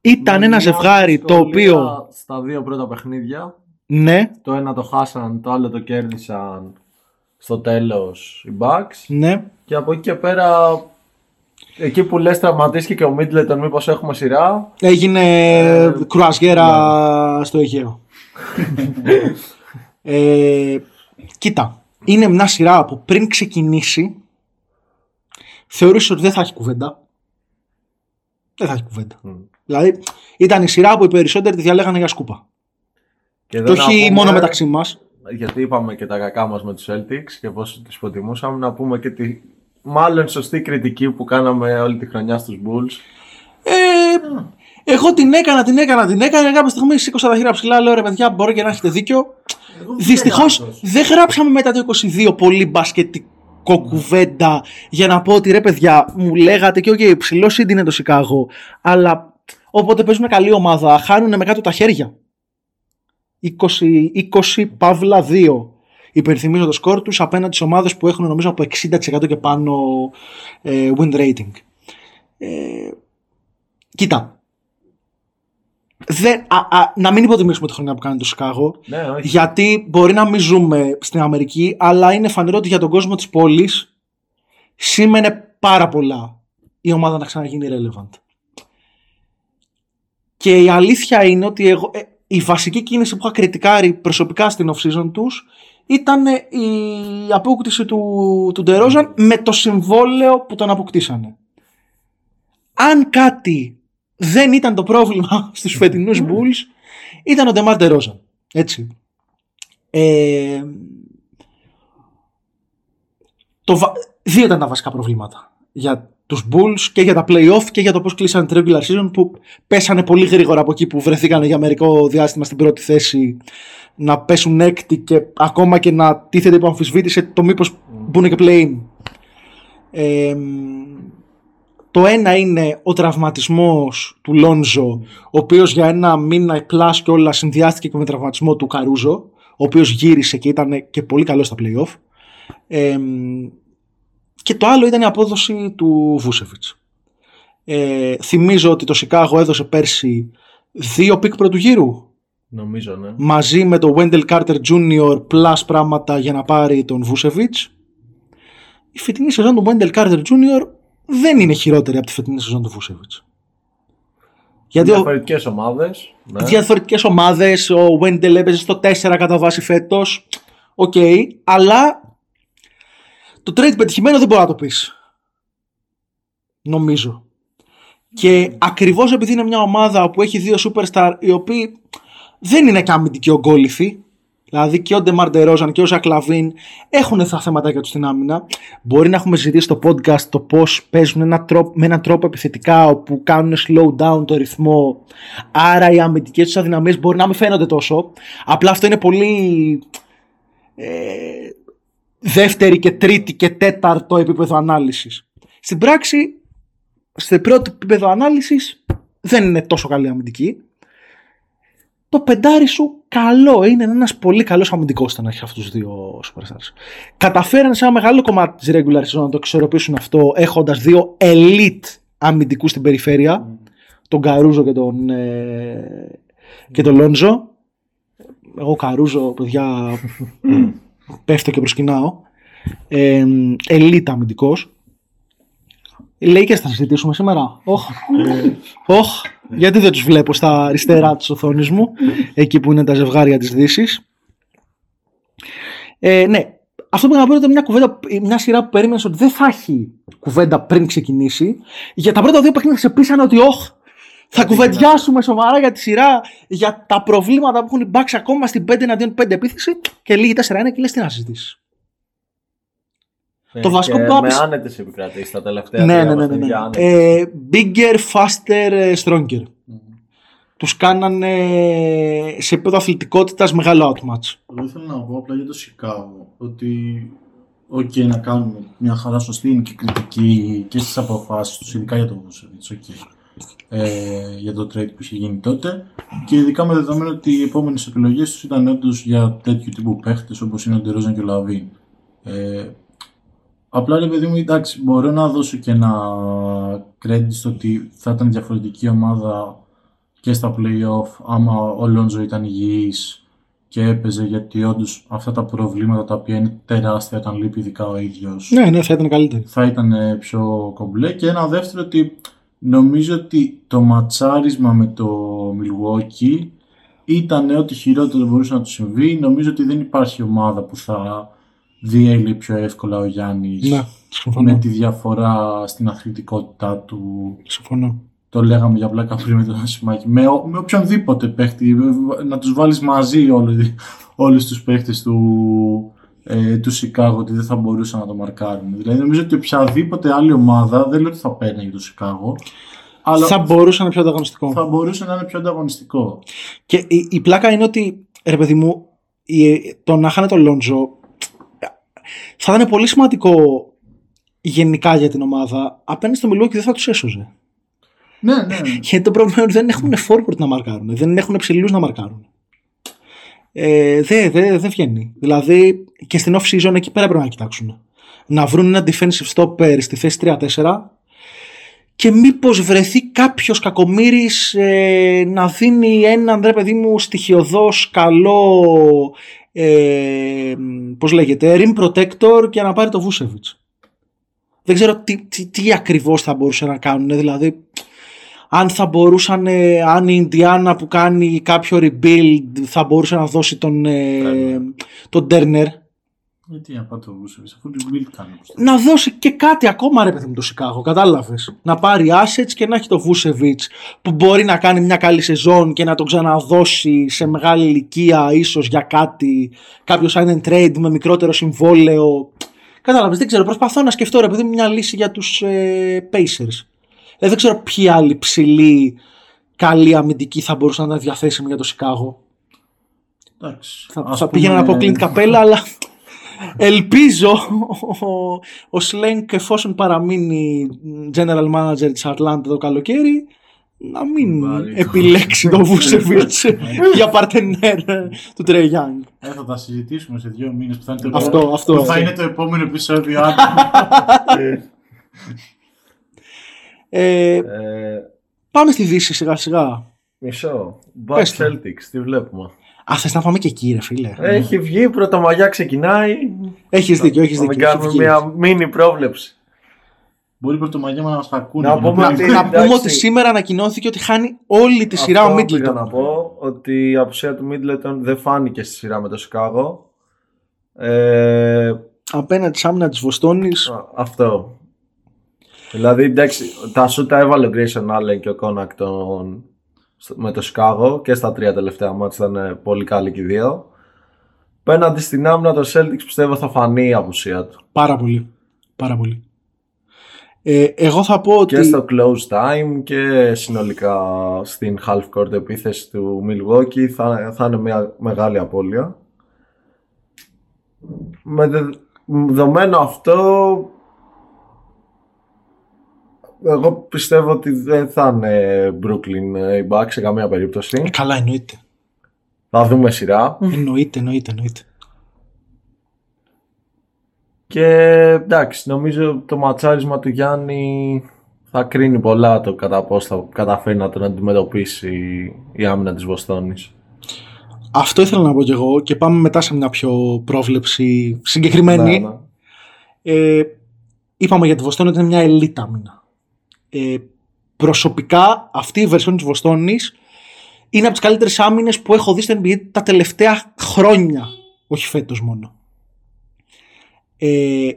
Ήταν Με ένα μια ζευγάρι το δυσκολία οποίο... Στα δύο πρώτα παιχνίδια. Ναι, Το ένα το χάσαν, το άλλο το κέρδισαν στο τέλος οι Bucks. ναι. Και από εκεί και πέρα, εκεί που λες τραυματίστηκε και ο Middleton μήπως έχουμε σειρά. Έγινε Ε, κρουαζιέρα στο Αιγαίο. Ε, κοίτα, είναι μια σειρά που πριν ξεκινήσει θεωρείς ότι δεν θα έχει κουβέντα. Δεν θα έχει κουβέντα. Δηλαδή ήταν η σειρά που οι περισσότεροι τη διαλέγανε για σκούπα. Και Και εδώ να όχι πούμε- μόνο μεταξύ μας. Γιατί είπαμε και τα κακά μας με τους Celtics και πώς τους προτιμούσαμε να πούμε και τη μάλλον σωστή κριτική που κάναμε όλη τη χρονιά στους Bulls. Ε, εγώ την έκανα, την έκανα, την έκανα. Κάποια στιγμή σήκωσα τα χέρια ψηλά. Λέω ρε παιδιά, μπορεί και να έχετε δίκιο. Δυστυχώς δεν γράψαμε μετά το 22 πολύ μπασκετικό κουβέντα για να πω ότι ρε παιδιά, μου λέγατε και οκ, ψηλό seed είναι το Σικάγο. Αλλά όποτε παίζουν καλή ομάδα, χάνουν με κάτω τα χέρια. 20, 20 παύλα 2. Υπενθυμίζω το σκορ τους απέναντι σε ομάδες που έχουν νομίζω από 60% και πάνω ε, win rating. Ε, κοίτα. Δεν, α, α, να μην υποτιμήσουμε τη χρονιά που κάνει το Σικάγο. Ναι, όχι. Γιατί μπορεί να μην ζούμε στην Αμερική, αλλά είναι φανερό ότι για τον κόσμο της πόλης σήμαινε πάρα πολλά η ομάδα να ξαναγίνει relevant. Και η αλήθεια είναι ότι εγώ, ε, η βασική κίνηση που είχα κριτικάρει προσωπικά στην off-season τους ήταν ε, η απόκτηση του, του Ντερόζαν με το συμβόλαιο που τον αποκτήσανε. Αν κάτι δεν ήταν το πρόβλημα στους φετινούς Bulls, ήταν ο Ντεμάρ Ντερόζαν. Έτσι. Ε, το, βα- δύο ήταν τα βασικά προβλήματα για τους Bulls και για τα play-off και για το πώς κλείσανε τη regular season που πέσανε πολύ γρήγορα από εκεί που βρεθήκανε για μερικό διάστημα στην πρώτη θέση να πέσουν έκτη και ακόμα και να τίθεται υπό αμφισβήτηση το μήπως μπουν και play-in. Ε, το ένα είναι ο τραυματισμός του Λόνζο, ο οποίος για ένα μήνα πλάς και όλα συνδυάστηκε και με τραυματισμό του Καρούζο, ο οποίος γύρισε και ήταν και πολύ καλό στα play-off. Ε, και το άλλο ήταν η απόδοση του Βούσεβιτς. Ε, θυμίζω ότι το Σικάγο έδωσε πέρσι δύο pick πρώτου γύρου Νομίζω, ναι. μαζί με το Wendell Carter Jr. plus πράγματα για να πάρει τον Βούσεβιτς. Η φετινή σεζόν του Wendell Carter Jr. δεν είναι χειρότερη από τη φετινή σεζόν του Βούσεβιτς. Γιατί ο, Διαφορετικές ομάδες. Ναι. διαφορετικές ομάδες, ο Wendell έπαιζε στο 4 κατά βάση φέτος, οκ, αλλά το trade πετυχημένο δεν μπορεί να το πεις. Νομίζω. Και ακριβώς επειδή είναι μια ομάδα που έχει δύο superstar οι οποίοι δεν είναι και αμυντικοί ογκόλιθοι, δηλαδή και ο Ντεμάρ Ντερόζαν και ο Ζακ Λαβίν έχουν τα θέματα τους στην άμυνα. Μπορεί να έχουμε συζητήσει στο podcast το πώς παίζουν ένα τρόπο, με έναν τρόπο επιθετικά όπου κάνουν slow down το ρυθμό. Άρα οι αμυντικές τους αδυναμίες μπορεί να μην φαίνονται τόσο. Απλά αυτό είναι πολύ. Ε, δεύτερη και τρίτη και τέταρτο επίπεδο ανάλυσης. Στην πράξη, στο πρώτο επίπεδο ανάλυσης δεν είναι τόσο καλή αμυντική. Το πεντάρι σου καλό είναι ένας πολύ καλός αμυντικός ήταν να έχει αυτούς τους δύο superstars. Καταφέρανε σε ένα μεγάλο κομμάτι της regular season να το εξορροπήσουν αυτό έχοντας δύο elite αμυντικούς στην περιφέρεια. Τον Καρούζο και τον, ε, και τον Λόντζο. Εγώ Καρούζο, παιδιά, πέφτω και προσκυνάω. Ε, elite αμυντικός. Οι Lakers θα συζητήσουμε σήμερα. Όχ. Όχ. Γιατί δεν τους βλέπω στα αριστερά της οθόνης μου. Εκεί που είναι τα ζευγάρια της Δύσης. Ε, ναι. Αυτό που να πω ήταν μια κουβέντα, μια σειρά που περίμενες ότι δεν θα έχει κουβέντα πριν ξεκινήσει. Για τα πρώτα δύο παιχνίδια σε πείσανε ότι όχ, θα κουβεντιάσουμε σοβαρά για τη σειρά, για τα προβλήματα που έχουν οι Bucks ακόμα στην 5 εναντίον 5 επίθεση και λίγη 4-1 και λες τι να συζητήσεις. Ναι, το βασικό και που άπησε- Με άνετες επικρατήσεις τα τελευταία Ναι, τρία ναι, ναι, ναι, ναι. παιχνίδια, άνετες. Ε, bigger, faster, ε, stronger. Τους κάνανε σε επίπεδο αθλητικότητας μεγάλο outmatch. Εγώ ήθελα να πω απλά για το Σικάγο ότι οκ να κάνουμε μια χαρά σωστή είναι και κριτική και στις αποφάσεις τους, ειδικά για τον Βούσεβιτς, οκ. Ε, για το trade που είχε γίνει τότε και ειδικά με δεδομένο ότι οι επόμενες επιλογές τους ήταν όντως για τέτοιου τύπου παίχτες όπως είναι ο Ντερόζαν και ο Λαβίν. Ε, απλά ρε παιδί μου, εντάξει, μπορώ να δώσω και ένα credit στο ότι θα ήταν διαφορετική ομάδα και στα play-off άμα ο Λόνζο ήταν υγιής και έπαιζε γιατί όντως αυτά τα προβλήματα τα οποία είναι τεράστια όταν λείπει ειδικά ο ίδιος Ναι, ναι, θα ήταν καλύτερη. θα ήταν ε, πιο κομπλέ και ένα δεύτερο ότι νομίζω ότι το ματσάρισμα με το Milwaukee ήταν ό,τι χειρότερο μπορούσε να του συμβεί. Νομίζω ότι δεν υπάρχει ομάδα που θα διέλυει πιο εύκολα ο Γιάννης Ναι, συμφωνώ. με τη διαφορά στην αθλητικότητά του. συμφωνώ. Το λέγαμε για πλάκα πριν με τον Ασημάκη. Με, ο- με οποιονδήποτε παίχτη, να τους βάλεις μαζί όλοι, όλους τους παίχτες του, ε, του Σικάγο ότι δεν θα μπορούσαν να το μαρκάρουν. Δηλαδή νομίζω ότι οποιαδήποτε άλλη ομάδα, δεν λέω ότι θα παίρνει το Σικάγο, αλλά Θα μπορούσε να είναι πιο ανταγωνιστικό. θα μπορούσε να είναι πιο ανταγωνιστικό. Και η, η πλάκα είναι ότι, ρε παιδί μου, η- το να χάνε τον Λόντζο θα ήταν πολύ σημαντικό γενικά για την ομάδα. Απέναντι στο Μιλόκι δεν θα τους έσωζε. Ναι, ναι. Γιατί το πρόβλημα είναι ότι δεν έχουν forward να μαρκάρουν. Δεν έχουν ψηλούς να μαρκάρουν. Ε, δεν δε, δεν βγαίνει. Δηλαδή και στην off season εκεί πέρα πρέπει να κοιτάξουν. Να βρουν ένα defensive stopper στη θέση 3-4 και μήπως βρεθεί κάποιος κακομύρης ε, να δίνει έναν ρε παιδί μου στοιχειοδός καλό ε, πώς λέγεται rim protector και να πάρει το Vucevic. Δεν ξέρω τι, τι, τι ακριβώς θα μπορούσαν να κάνουν. Δηλαδή αν θα μπορούσαν, ε, αν η Ινδιάνα που κάνει κάποιο rebuild θα μπορούσε να δώσει τον, ε, τον Turner Γιατί να πάει το Βούσεβιτς, αφού την build κάνει. να δώσει και κάτι ακόμα ρε παιδί μου το Σικάγο, κατάλαβες. Να πάρει assets και να έχει το Vucevic που μπορεί να κάνει μια καλή σεζόν και να τον ξαναδώσει σε μεγάλη ηλικία ίσως για κάτι, κάποιο sign and trade με μικρότερο συμβόλαιο. Κατάλαβες, δεν ξέρω, προσπαθώ να σκεφτώ ρε παιδί μου μια λύση για τους ε, Pacers. Ε, δεν ξέρω ποιοι άλλοι ψηλοί καλοί αμυντικοί θα μπορούσαν να είναι διαθέσιμοι για το Σικάγο. Εντάξει. Θα, Ας θα πούμε, πήγαινα να πω Clint Capella, αλλά ελπίζω ο, ο Σλενκ εφόσον παραμείνει general manager της Ατλάντα το καλοκαίρι να μην Βάλει. επιλέξει τον Βούσεβιτς για παρτενέρ του Τρέι Γιάνγκ. Ε, θα τα συζητήσουμε σε δύο μήνες που θα είναι το, Αυτό, επόμενο- αυτό. που θα είναι το επόμενο επεισόδιο. αν- Ε, Ε, πάμε στη Δύση σιγά σιγά. μισό. Πες Bucks το. Celtics, τι βλέπουμε. Α, θες να πάμε και εκεί ρε φίλε. Έχει βγει, πρωτομαγιά ξεκινάει. Έχεις δίκιο, έχεις Να δίκιο. μην έχεις κάνουμε βγει. μια μίνι πρόβλεψη. Μπορεί πρωτομαγιά να μας τα ακούνε. Να για πούμε κάνουμε- ότι- Να πούμε εντάξει. ότι σήμερα ανακοινώθηκε ότι χάνει όλη τη σειρά Αυτό ο πήγα να Middleton. πω ότι η απουσία του Middleton δεν φάνηκε στη σειρά με το Σικάγο. Ε, Απέναντι της άμυνα της Βοστόνης α, αυτό. Δηλαδή, εντάξει, τα σουτ τα έβαλε ο Grayson Allen και ο Κόνατον, στο- με το Σικάγο και στα τρία τελευταία ματς ήταν ε, πολύ καλή και οι δύο. Απέναντι στην άμυνα των Celtics πιστεύω θα φανεί η απουσία του. Πάρα πολύ. Πάρα πολύ. Ε, εγώ θα πω ότι. Και στο clutch time και συνολικά στην half court επίθεση του Milwaukee θα, θα είναι μια μεγάλη απώλεια. Με δε- δεδομένο αυτό εγώ πιστεύω ότι δεν θα είναι Brooklyn ε, οι Bucks σε καμία περίπτωση. Ε, καλά, εννοείται. Θα δούμε σειρά. εννοείται, εννοείται, εννοείται. Και εντάξει, νομίζω το ματσάρισμα του Γιάννη θα κρίνει πολλά το κατά πώς θα καταφέρει να τον αντιμετωπίσει η άμυνα της Βοστόνης. Αυτό ήθελα να πω κι εγώ και πάμε μετά σε μια πιο πρόβλεψη συγκεκριμένη. Ναι, ναι. Ε, είπαμε για τη Βοστόνη ότι είναι μια ελίτα άμυνα. Ε, προσωπικά αυτή η βερσιόν της Βοστόνης είναι από τις καλύτερες άμυνες που έχω δει στο NBA τα τελευταία χρόνια. Όχι φέτος μόνο. Ε,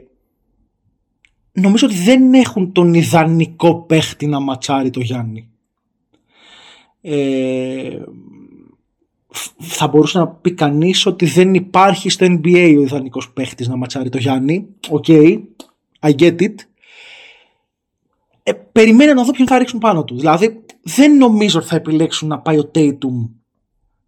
νομίζω ότι δεν έχουν τον ιδανικό παίχτη να ματσάρει το Γιάννη. Ε, φ- θα μπορούσε να πει κανείς ότι δεν υπάρχει στο NBA ο ιδανικός παίχτης να ματσάρει το Γιάννη. Ok, I get it. Ε, περιμένω να δω ποιον θα ρίξουν πάνω τους. Δηλαδή δεν νομίζω ότι θα επιλέξουν να πάει ο Tatum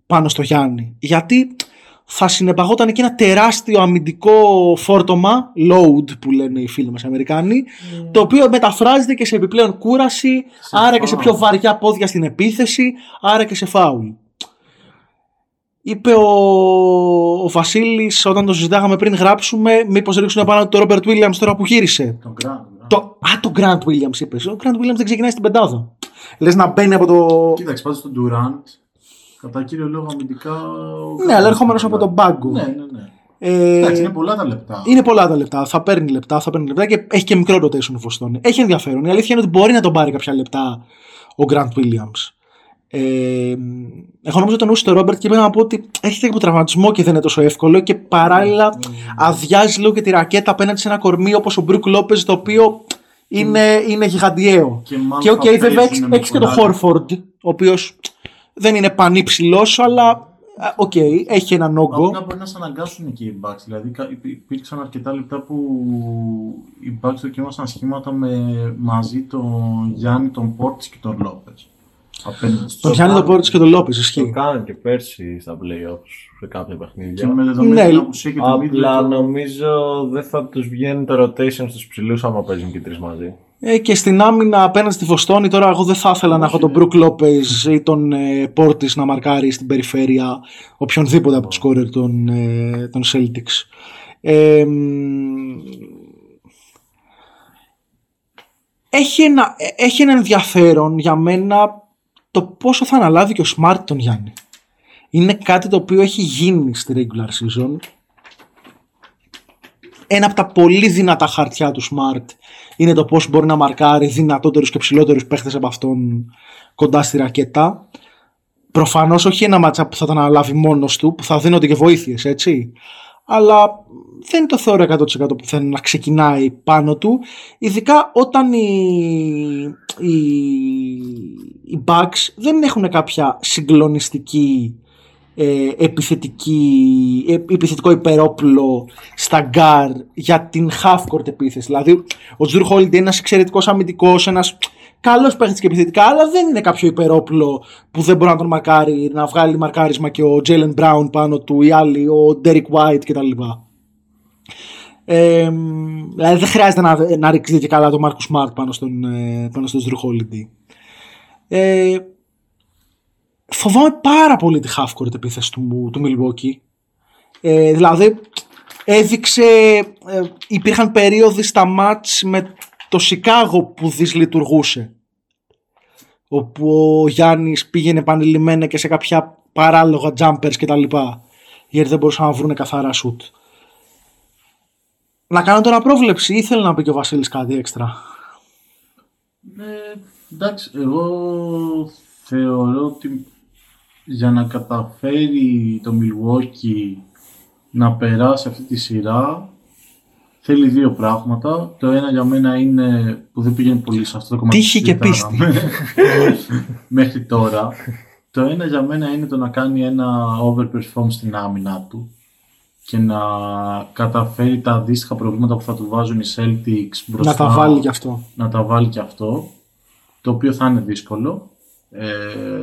πάνω στο Γιάννη. Γιατί θα συνεπαγόταν και ένα τεράστιο αμυντικό φόρτωμα, load που λένε οι φίλοι μας οι Αμερικάνοι, το οποίο μεταφράζεται και σε επιπλέον κούραση, άρα και σε φάουλ. πιο βαριά πόδια στην επίθεση, άρα και σε φάουλ. Είπε ο, ο Βασίλης όταν το συζητάγαμε πριν γράψουμε, μήπως ρίξουν πάνω το Robert Williams τώρα που γύρισε. Τον Grant. Το, α, το Grant Williams είπες. Ο Grant Williams δεν ξεκινάει στην πεντάδα. Λες να μπαίνει από το... Κοίταξε, πάντως τον Durant, κατά κύριο λόγο αμυντικά... ο Ναι, αλλά ερχόμενος από τον πάγκο. Ναι, ναι, ναι. Ε, Εντάξει, είναι πολλά τα λεπτά. Είναι πολλά τα λεπτά. Θα παίρνει λεπτά, θα παίρνει λεπτά και έχει και μικρό rotation η Βοστόνη. Έχει ενδιαφέρον. Η αλήθεια είναι ότι μπορεί να τον πάρει κάποια λεπτά ο Grant Williams. Ε, εγώ νομίζω τον τον Ρόμπερτ και πρέπει να πω ότι έχει από τραυματισμό και δεν είναι τόσο εύκολο και παράλληλα αδειάζει λίγο και τη ρακέτα απέναντι σε ένα κορμί όπως ο Μπρουκ Λόπες το οποίο είναι, είναι γιγαντιαίο. Και μάλλον Και οκ, θα βέβαια παίζουν με έχεις και τον πολλά. Χόρφορντ, ο οποίος δεν είναι πανύψηλος, αλλά α, οκ, έχει έναν όγκο. Απλά μπορεί να σε αναγκάσουν και οι Bucks. Δηλαδή κα- υπή- υπήρξαν αρκετά λεπτά που οι Bucks δοκίμασαν σχήματα με, μαζί τον Γιάννη, τον Πόρτις και τον Λόπες. Απέναντι Τον στους Γιάννη τον Πόρτις και τον Λόπες, Το ισχύει. κάνανε και πέρσι στα playoffs σε κάποια και παιχνίδια. με δεδομένη Ναι, την απουσία και το Απλά Middleton. νομίζω δεν θα τους βγαίνει το rotation στους ψηλούς άμα παίζουν και οι τρεις μαζί. Ε, και στην άμυνα απέναντι στη Βοστόνη, τώρα εγώ δεν θα ήθελα να έχω τον Μπρουκ Λόπε ή τον ε, Πόρτη να μαρκάρει στην περιφέρεια οποιονδήποτε από τους σκόρερ των, ε, των Celtics. Ε, μ, έχει, ένα, ε, έχει ένα ενδιαφέρον για μένα το πόσο θα αναλάβει και ο Smart τον Γιάννη. Είναι κάτι το οποίο έχει γίνει στη regular season ένα από τα πολύ δυνατά χαρτιά του Smart είναι το πώς μπορεί να μαρκάρει δυνατότερους και ψηλότερους παίχτες από αυτόν κοντά στη ρακέτα. Προφανώς όχι ένα μάτσα που θα τον αναλάβει μόνος του, που θα δίνονται και βοήθειες, έτσι. Αλλά δεν το θεωρώ 100% που θέλει να ξεκινάει πάνω του, ειδικά όταν οι, οι, οι Bucks δεν έχουν κάποια συγκλονιστική ε, επιθετική, ε, επιθετικό υπερόπλο στα γκαρντ για την half-court επίθεση. Δηλαδή, ο Τζρου Χόλιντι είναι ένας εξαιρετικός αμυντικός, ένας καλός παίχτης και επιθετικά, αλλά δεν είναι κάποιο υπερόπλο που δεν μπορεί να τον μαρκάρει, να βγάλει μαρκάρισμα και ο Τζέιλεν Μπράουν πάνω του ή άλλοι, ο Ντέρικ White κτλ. Ε, δηλαδή δεν χρειάζεται να, να ρίξει και καλά τον Μάρκο Σμαρτ πάνω στον, ε, πάνω στον Drew Holiday. Ε, φοβάμαι πάρα πολύ τη half-court επίθεση του, του Milwaukee. Ε, δηλαδή έδειξε, ε, υπήρχαν περίοδοι στα μάτς με το Σικάγο που δυσλειτουργούσε. Όπου ο Γιάννης πήγαινε επανειλημμένα και σε κάποια παράλογα jumpers και τα λοιπά. Γιατί δεν μπορούσαν να βρουν καθαρά shoot. Να κάνω τώρα πρόβλεψη ή ήθελε να πει και ο Βασίλης κάτι έξτρα; Ε, εντάξει, εγώ θεωρώ ότι για να καταφέρει το Milwaukee να περάσει αυτή τη σειρά θέλει δύο πράγματα. Το ένα για μένα είναι που δεν πήγαινε πολύ σε αυτό το κομμάτι. Τύχη που και πίστη. συζητάγαμε Μέχρι τώρα. Το ένα για μένα είναι το να κάνει ένα overperform στην άμυνα του και να καταφέρει τα αντίστοιχα προβλήματα που θα του βάζουν οι Celtics μπροστά Να τα βάλει κι αυτό. να τα βάλει και αυτό, το οποίο θα είναι δύσκολο. Ε,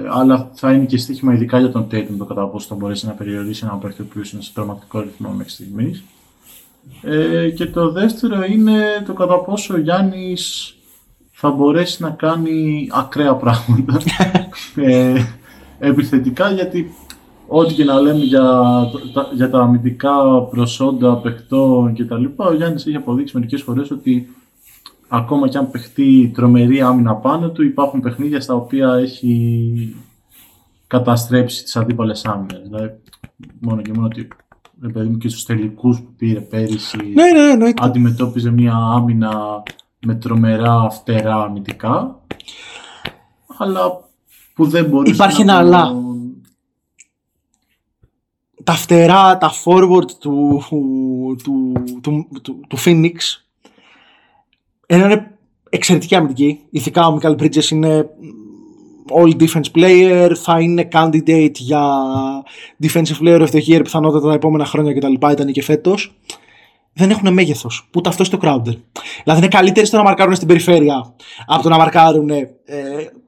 αλλά θα είναι και στοίχημα ειδικά για τον Tatum το κατά πόσο θα μπορέσει να περιορίσει ένα παίκτη ο οποίος είναι σε πραγματικό ρυθμό μέχρι στιγμής. Ε, και το δεύτερο είναι το κατά πόσο ο Γιάννης θα μπορέσει να κάνει ακραία πράγματα ε, επιθετικά γιατί ό,τι και να λέμε για, τα, για τα αμυντικά προσόντα παιχτών και τα λοιπά, ο Γιάννης έχει αποδείξει μερικές φορές ότι ακόμα και αν παιχτεί τρομερή άμυνα πάνω του, υπάρχουν παιχνίδια στα οποία έχει καταστρέψει τις αντίπαλες άμυνες. Δηλαδή, μόνο και μόνο ότι ρε παιδί μου, και στους τελικούς που πήρε πέρυσι Ναι, ναι, εννοείται. αντιμετώπιζε μια άμυνα με τρομερά φτερά αμυντικά αλλά που δεν μπορούσε Υπάρχει να ένα το- αλλά. Τα φτερά, τα forward του, του, του, του, του, του Phoenix ενώ είναι εξαιρετική αμυντική. Ειδικά ο Μικάλ Bridges είναι all defense player, θα είναι candidate για defensive player of the year πιθανότατα τα επόμενα χρόνια κτλ. Ήταν και φέτος. Δεν έχουν μέγεθος. Ούτε αυτός το Crowder. Δηλαδή είναι καλύτεροι στο να μαρκάρουν στην περιφέρεια από το να μαρκάρουν ε,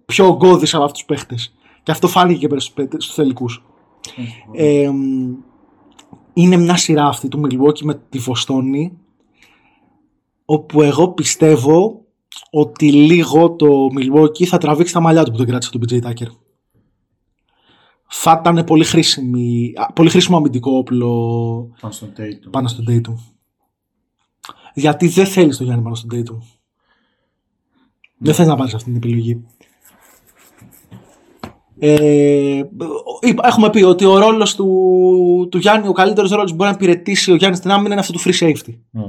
πιο ογκώδει από αυτούς τους παίχτες. Και αυτό φάνηκε και στους τελικούς. Ε, είναι μια σειρά αυτή του Milwaukee με τη Βοστόνη όπου εγώ πιστεύω ότι λίγο το Milwaukee θα τραβήξει τα μαλλιά του που τον κράτησε τον PJ Tucker. Θα ήταν πολύ, χρήσιμη, α, πολύ χρήσιμο αμυντικό όπλο πάνω στον Tatum. πάνω στον Tatum. Γιατί δεν θέλεις τον Γιάννη πάνω στον Tatum. Δεν θες να πάρεις αυτή την επιλογή. Ε, είπα- έχουμε πει ότι ο ρόλος του, του Γιάννη, ο καλύτερος ρόλος που μπορεί να υπηρετήσει ο Γιάννης στην άμυνα είναι αυτό του free safety. Mm.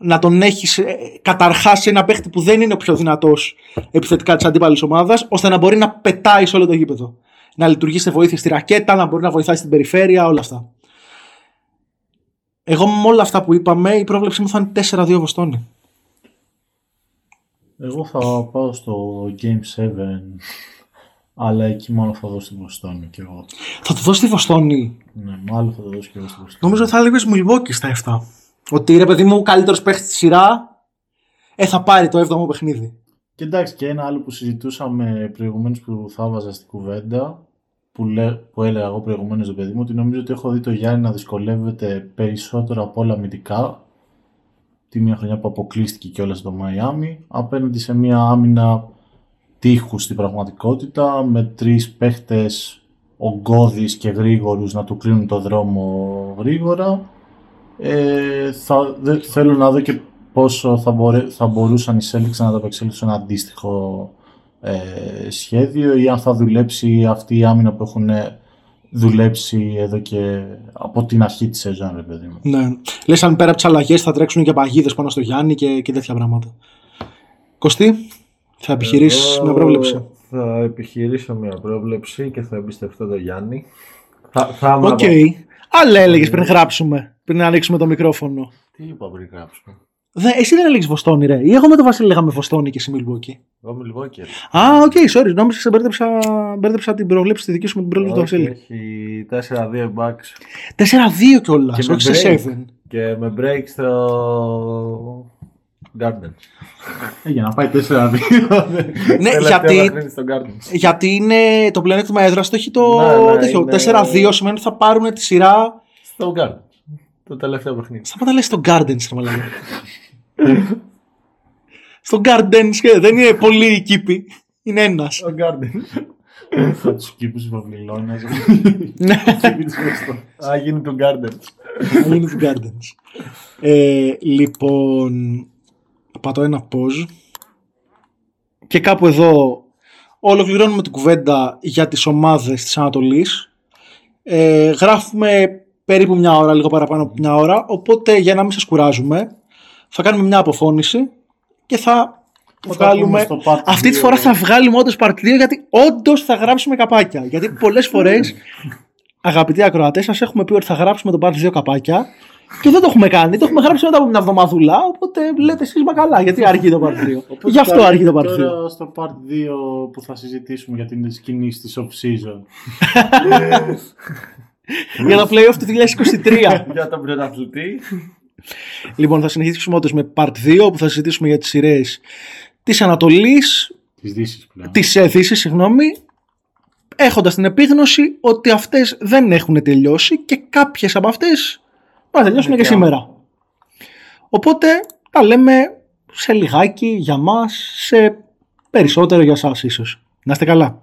να τον έχεις καταρχάς σε ένα παίχτη που δεν είναι ο πιο δυνατός επιθετικά της αντίπαλης ομάδας, ώστε να μπορεί να πετάει σε όλο το γήπεδο. Να λειτουργεί σε βοήθεια στη ρακέτα, να μπορεί να βοηθάει στην περιφέρεια, όλα αυτά. Εγώ με όλα αυτά που είπαμε, η πρόβλεψή μου θα είναι 4-2 Βοστόνη. Εγώ θα πάω στο Game 7, αλλά εκεί μάλλον θα δώσω στη Βοστόνη και εγώ. Θα το δώσει στη Βοστόνη; Ναι, μάλλον θα το δώσω και εγώ στη Βοστόνη. Νομίζω θα έλεγε Μιλβόκι στα 7. Ότι ρε παιδί μου, ο καλύτερος παίχτης στη σειρά ε, θα πάρει το 7ο παιχνίδι. Και εντάξει, και ένα άλλο που συζητούσαμε προηγουμένως που θα βάζα στην κουβέντα, που, λέ, που έλεγα εγώ προηγουμένως το παιδί μου, ότι νομίζω ότι έχω δει το Γιάννη να δυσκολεύεται περισσότερο από όλα αμυντικά τη μία χρονιά που αποκλείστηκε και όλα στο Μαϊάμι, απέναντι σε μια άμυνα τείχους στην πραγματικότητα, με τρεις παίχτες ογκώδεις και γρήγορους να του κλείνουν το δρόμο γρήγορα. Ε, θα, δε, θέλω να δω και πόσο θα, μπορέ, θα μπορούσαν οι Celtics να ανταπεξέλθουν ένα αντίστοιχο ε, σχέδιο ή αν θα δουλέψει αυτή η άμυνα που έχουν δουλέψει εδώ και από την αρχή της σεζόν, ρε παιδί μου. Ναι. Λες, αν πέρα από τις αλλαγές θα τρέξουν και παγίδες πάνω στο Γιάννη και, και τέτοια πράγματα. Κωστή, θα επιχειρήσεις μια πρόβλεψη. Θα επιχειρήσω μια πρόβλεψη και θα εμπιστευτώ τον Γιάννη. Θα, Ok. Okay. Άλλα έλεγες πριν γράψουμε, πριν ανοίξουμε το μικρόφωνο. Τι είπα πριν γράψουμε; Δε, εσύ δεν έλεγες Βοστόνη, ρε. Ή εγώ με τον Βασίλη λέγαμε Βοστόνη και εσύ Μιλβόκι. Εγώ Μιλβόκι. Α, ok, okay, sorry. Νόμιζα σε μπέρδεψα, μπέρδεψα την προβλέψη τη δική σου με την προβλέψη του Βασίλη. Έχει 4-2 bucks. 4-2 κιόλας. Όχι σε 7. Και με break στο. Garden. Ε, για να πάει 4-2. ναι, γιατί, γιατί είναι το πλεονέκτημα έδρα το έχει το ναι, ναι, 4-2 σημαίνει ότι θα πάρουν τη σειρά. Στο Garden. Το τελευταίο παιχνίδι. Σταματά λες στο Gardens, ρε μαλάκα. στο Gardens δεν είναι πολύ κήπη. Είναι ένας. Στο Gardens. Θα τους κήπους της Βαβυλώνας. Ναι. Α, γίνει το Gardens. Α, γίνει το Gardens. Ε, λοιπόν, πατώ ένα pause. Και κάπου εδώ ολοκληρώνουμε την κουβέντα για τις ομάδες της Ανατολής. Ε, γράφουμε περίπου μια ώρα, λίγο παραπάνω από μια ώρα. Οπότε για να μην σας κουράζουμε, θα κάνουμε μια αποφώνηση και θα βγάλουμε. Αυτή τη φορά θα βγάλουμε όντως part 2 γιατί όντως θα γράψουμε καπάκια. Γιατί πολλές φορές, αγαπητοί ακροατές, σας έχουμε πει ότι θα γράψουμε το part 2 καπάκια και δεν το έχουμε κάνει. Το έχουμε γράψει μετά από μια εβδομαδούλα. Οπότε λέτε εσείς μα καλά, γιατί αργεί το part 2. Γι' αυτό αργεί το part 2. Τώρα στο part 2 που θα συζητήσουμε για την σκηνή της off season. για το playoff του 2023. για τον πρωταθλητή. λοιπόν, θα συνεχίσουμε όντως με part 2 που θα συζητήσουμε για τις σειρές της Ανατολής. Της Δύσης πλέον. Της Δύση, συγγνώμη. Έχοντας την επίγνωση ότι αυτές δεν έχουν τελειώσει και κάποιες από αυτές θα τελειώσουν και σήμερα. Οπότε τα λέμε σε λιγάκι για μας, σε περισσότερο για σας ίσως. Να είστε καλά.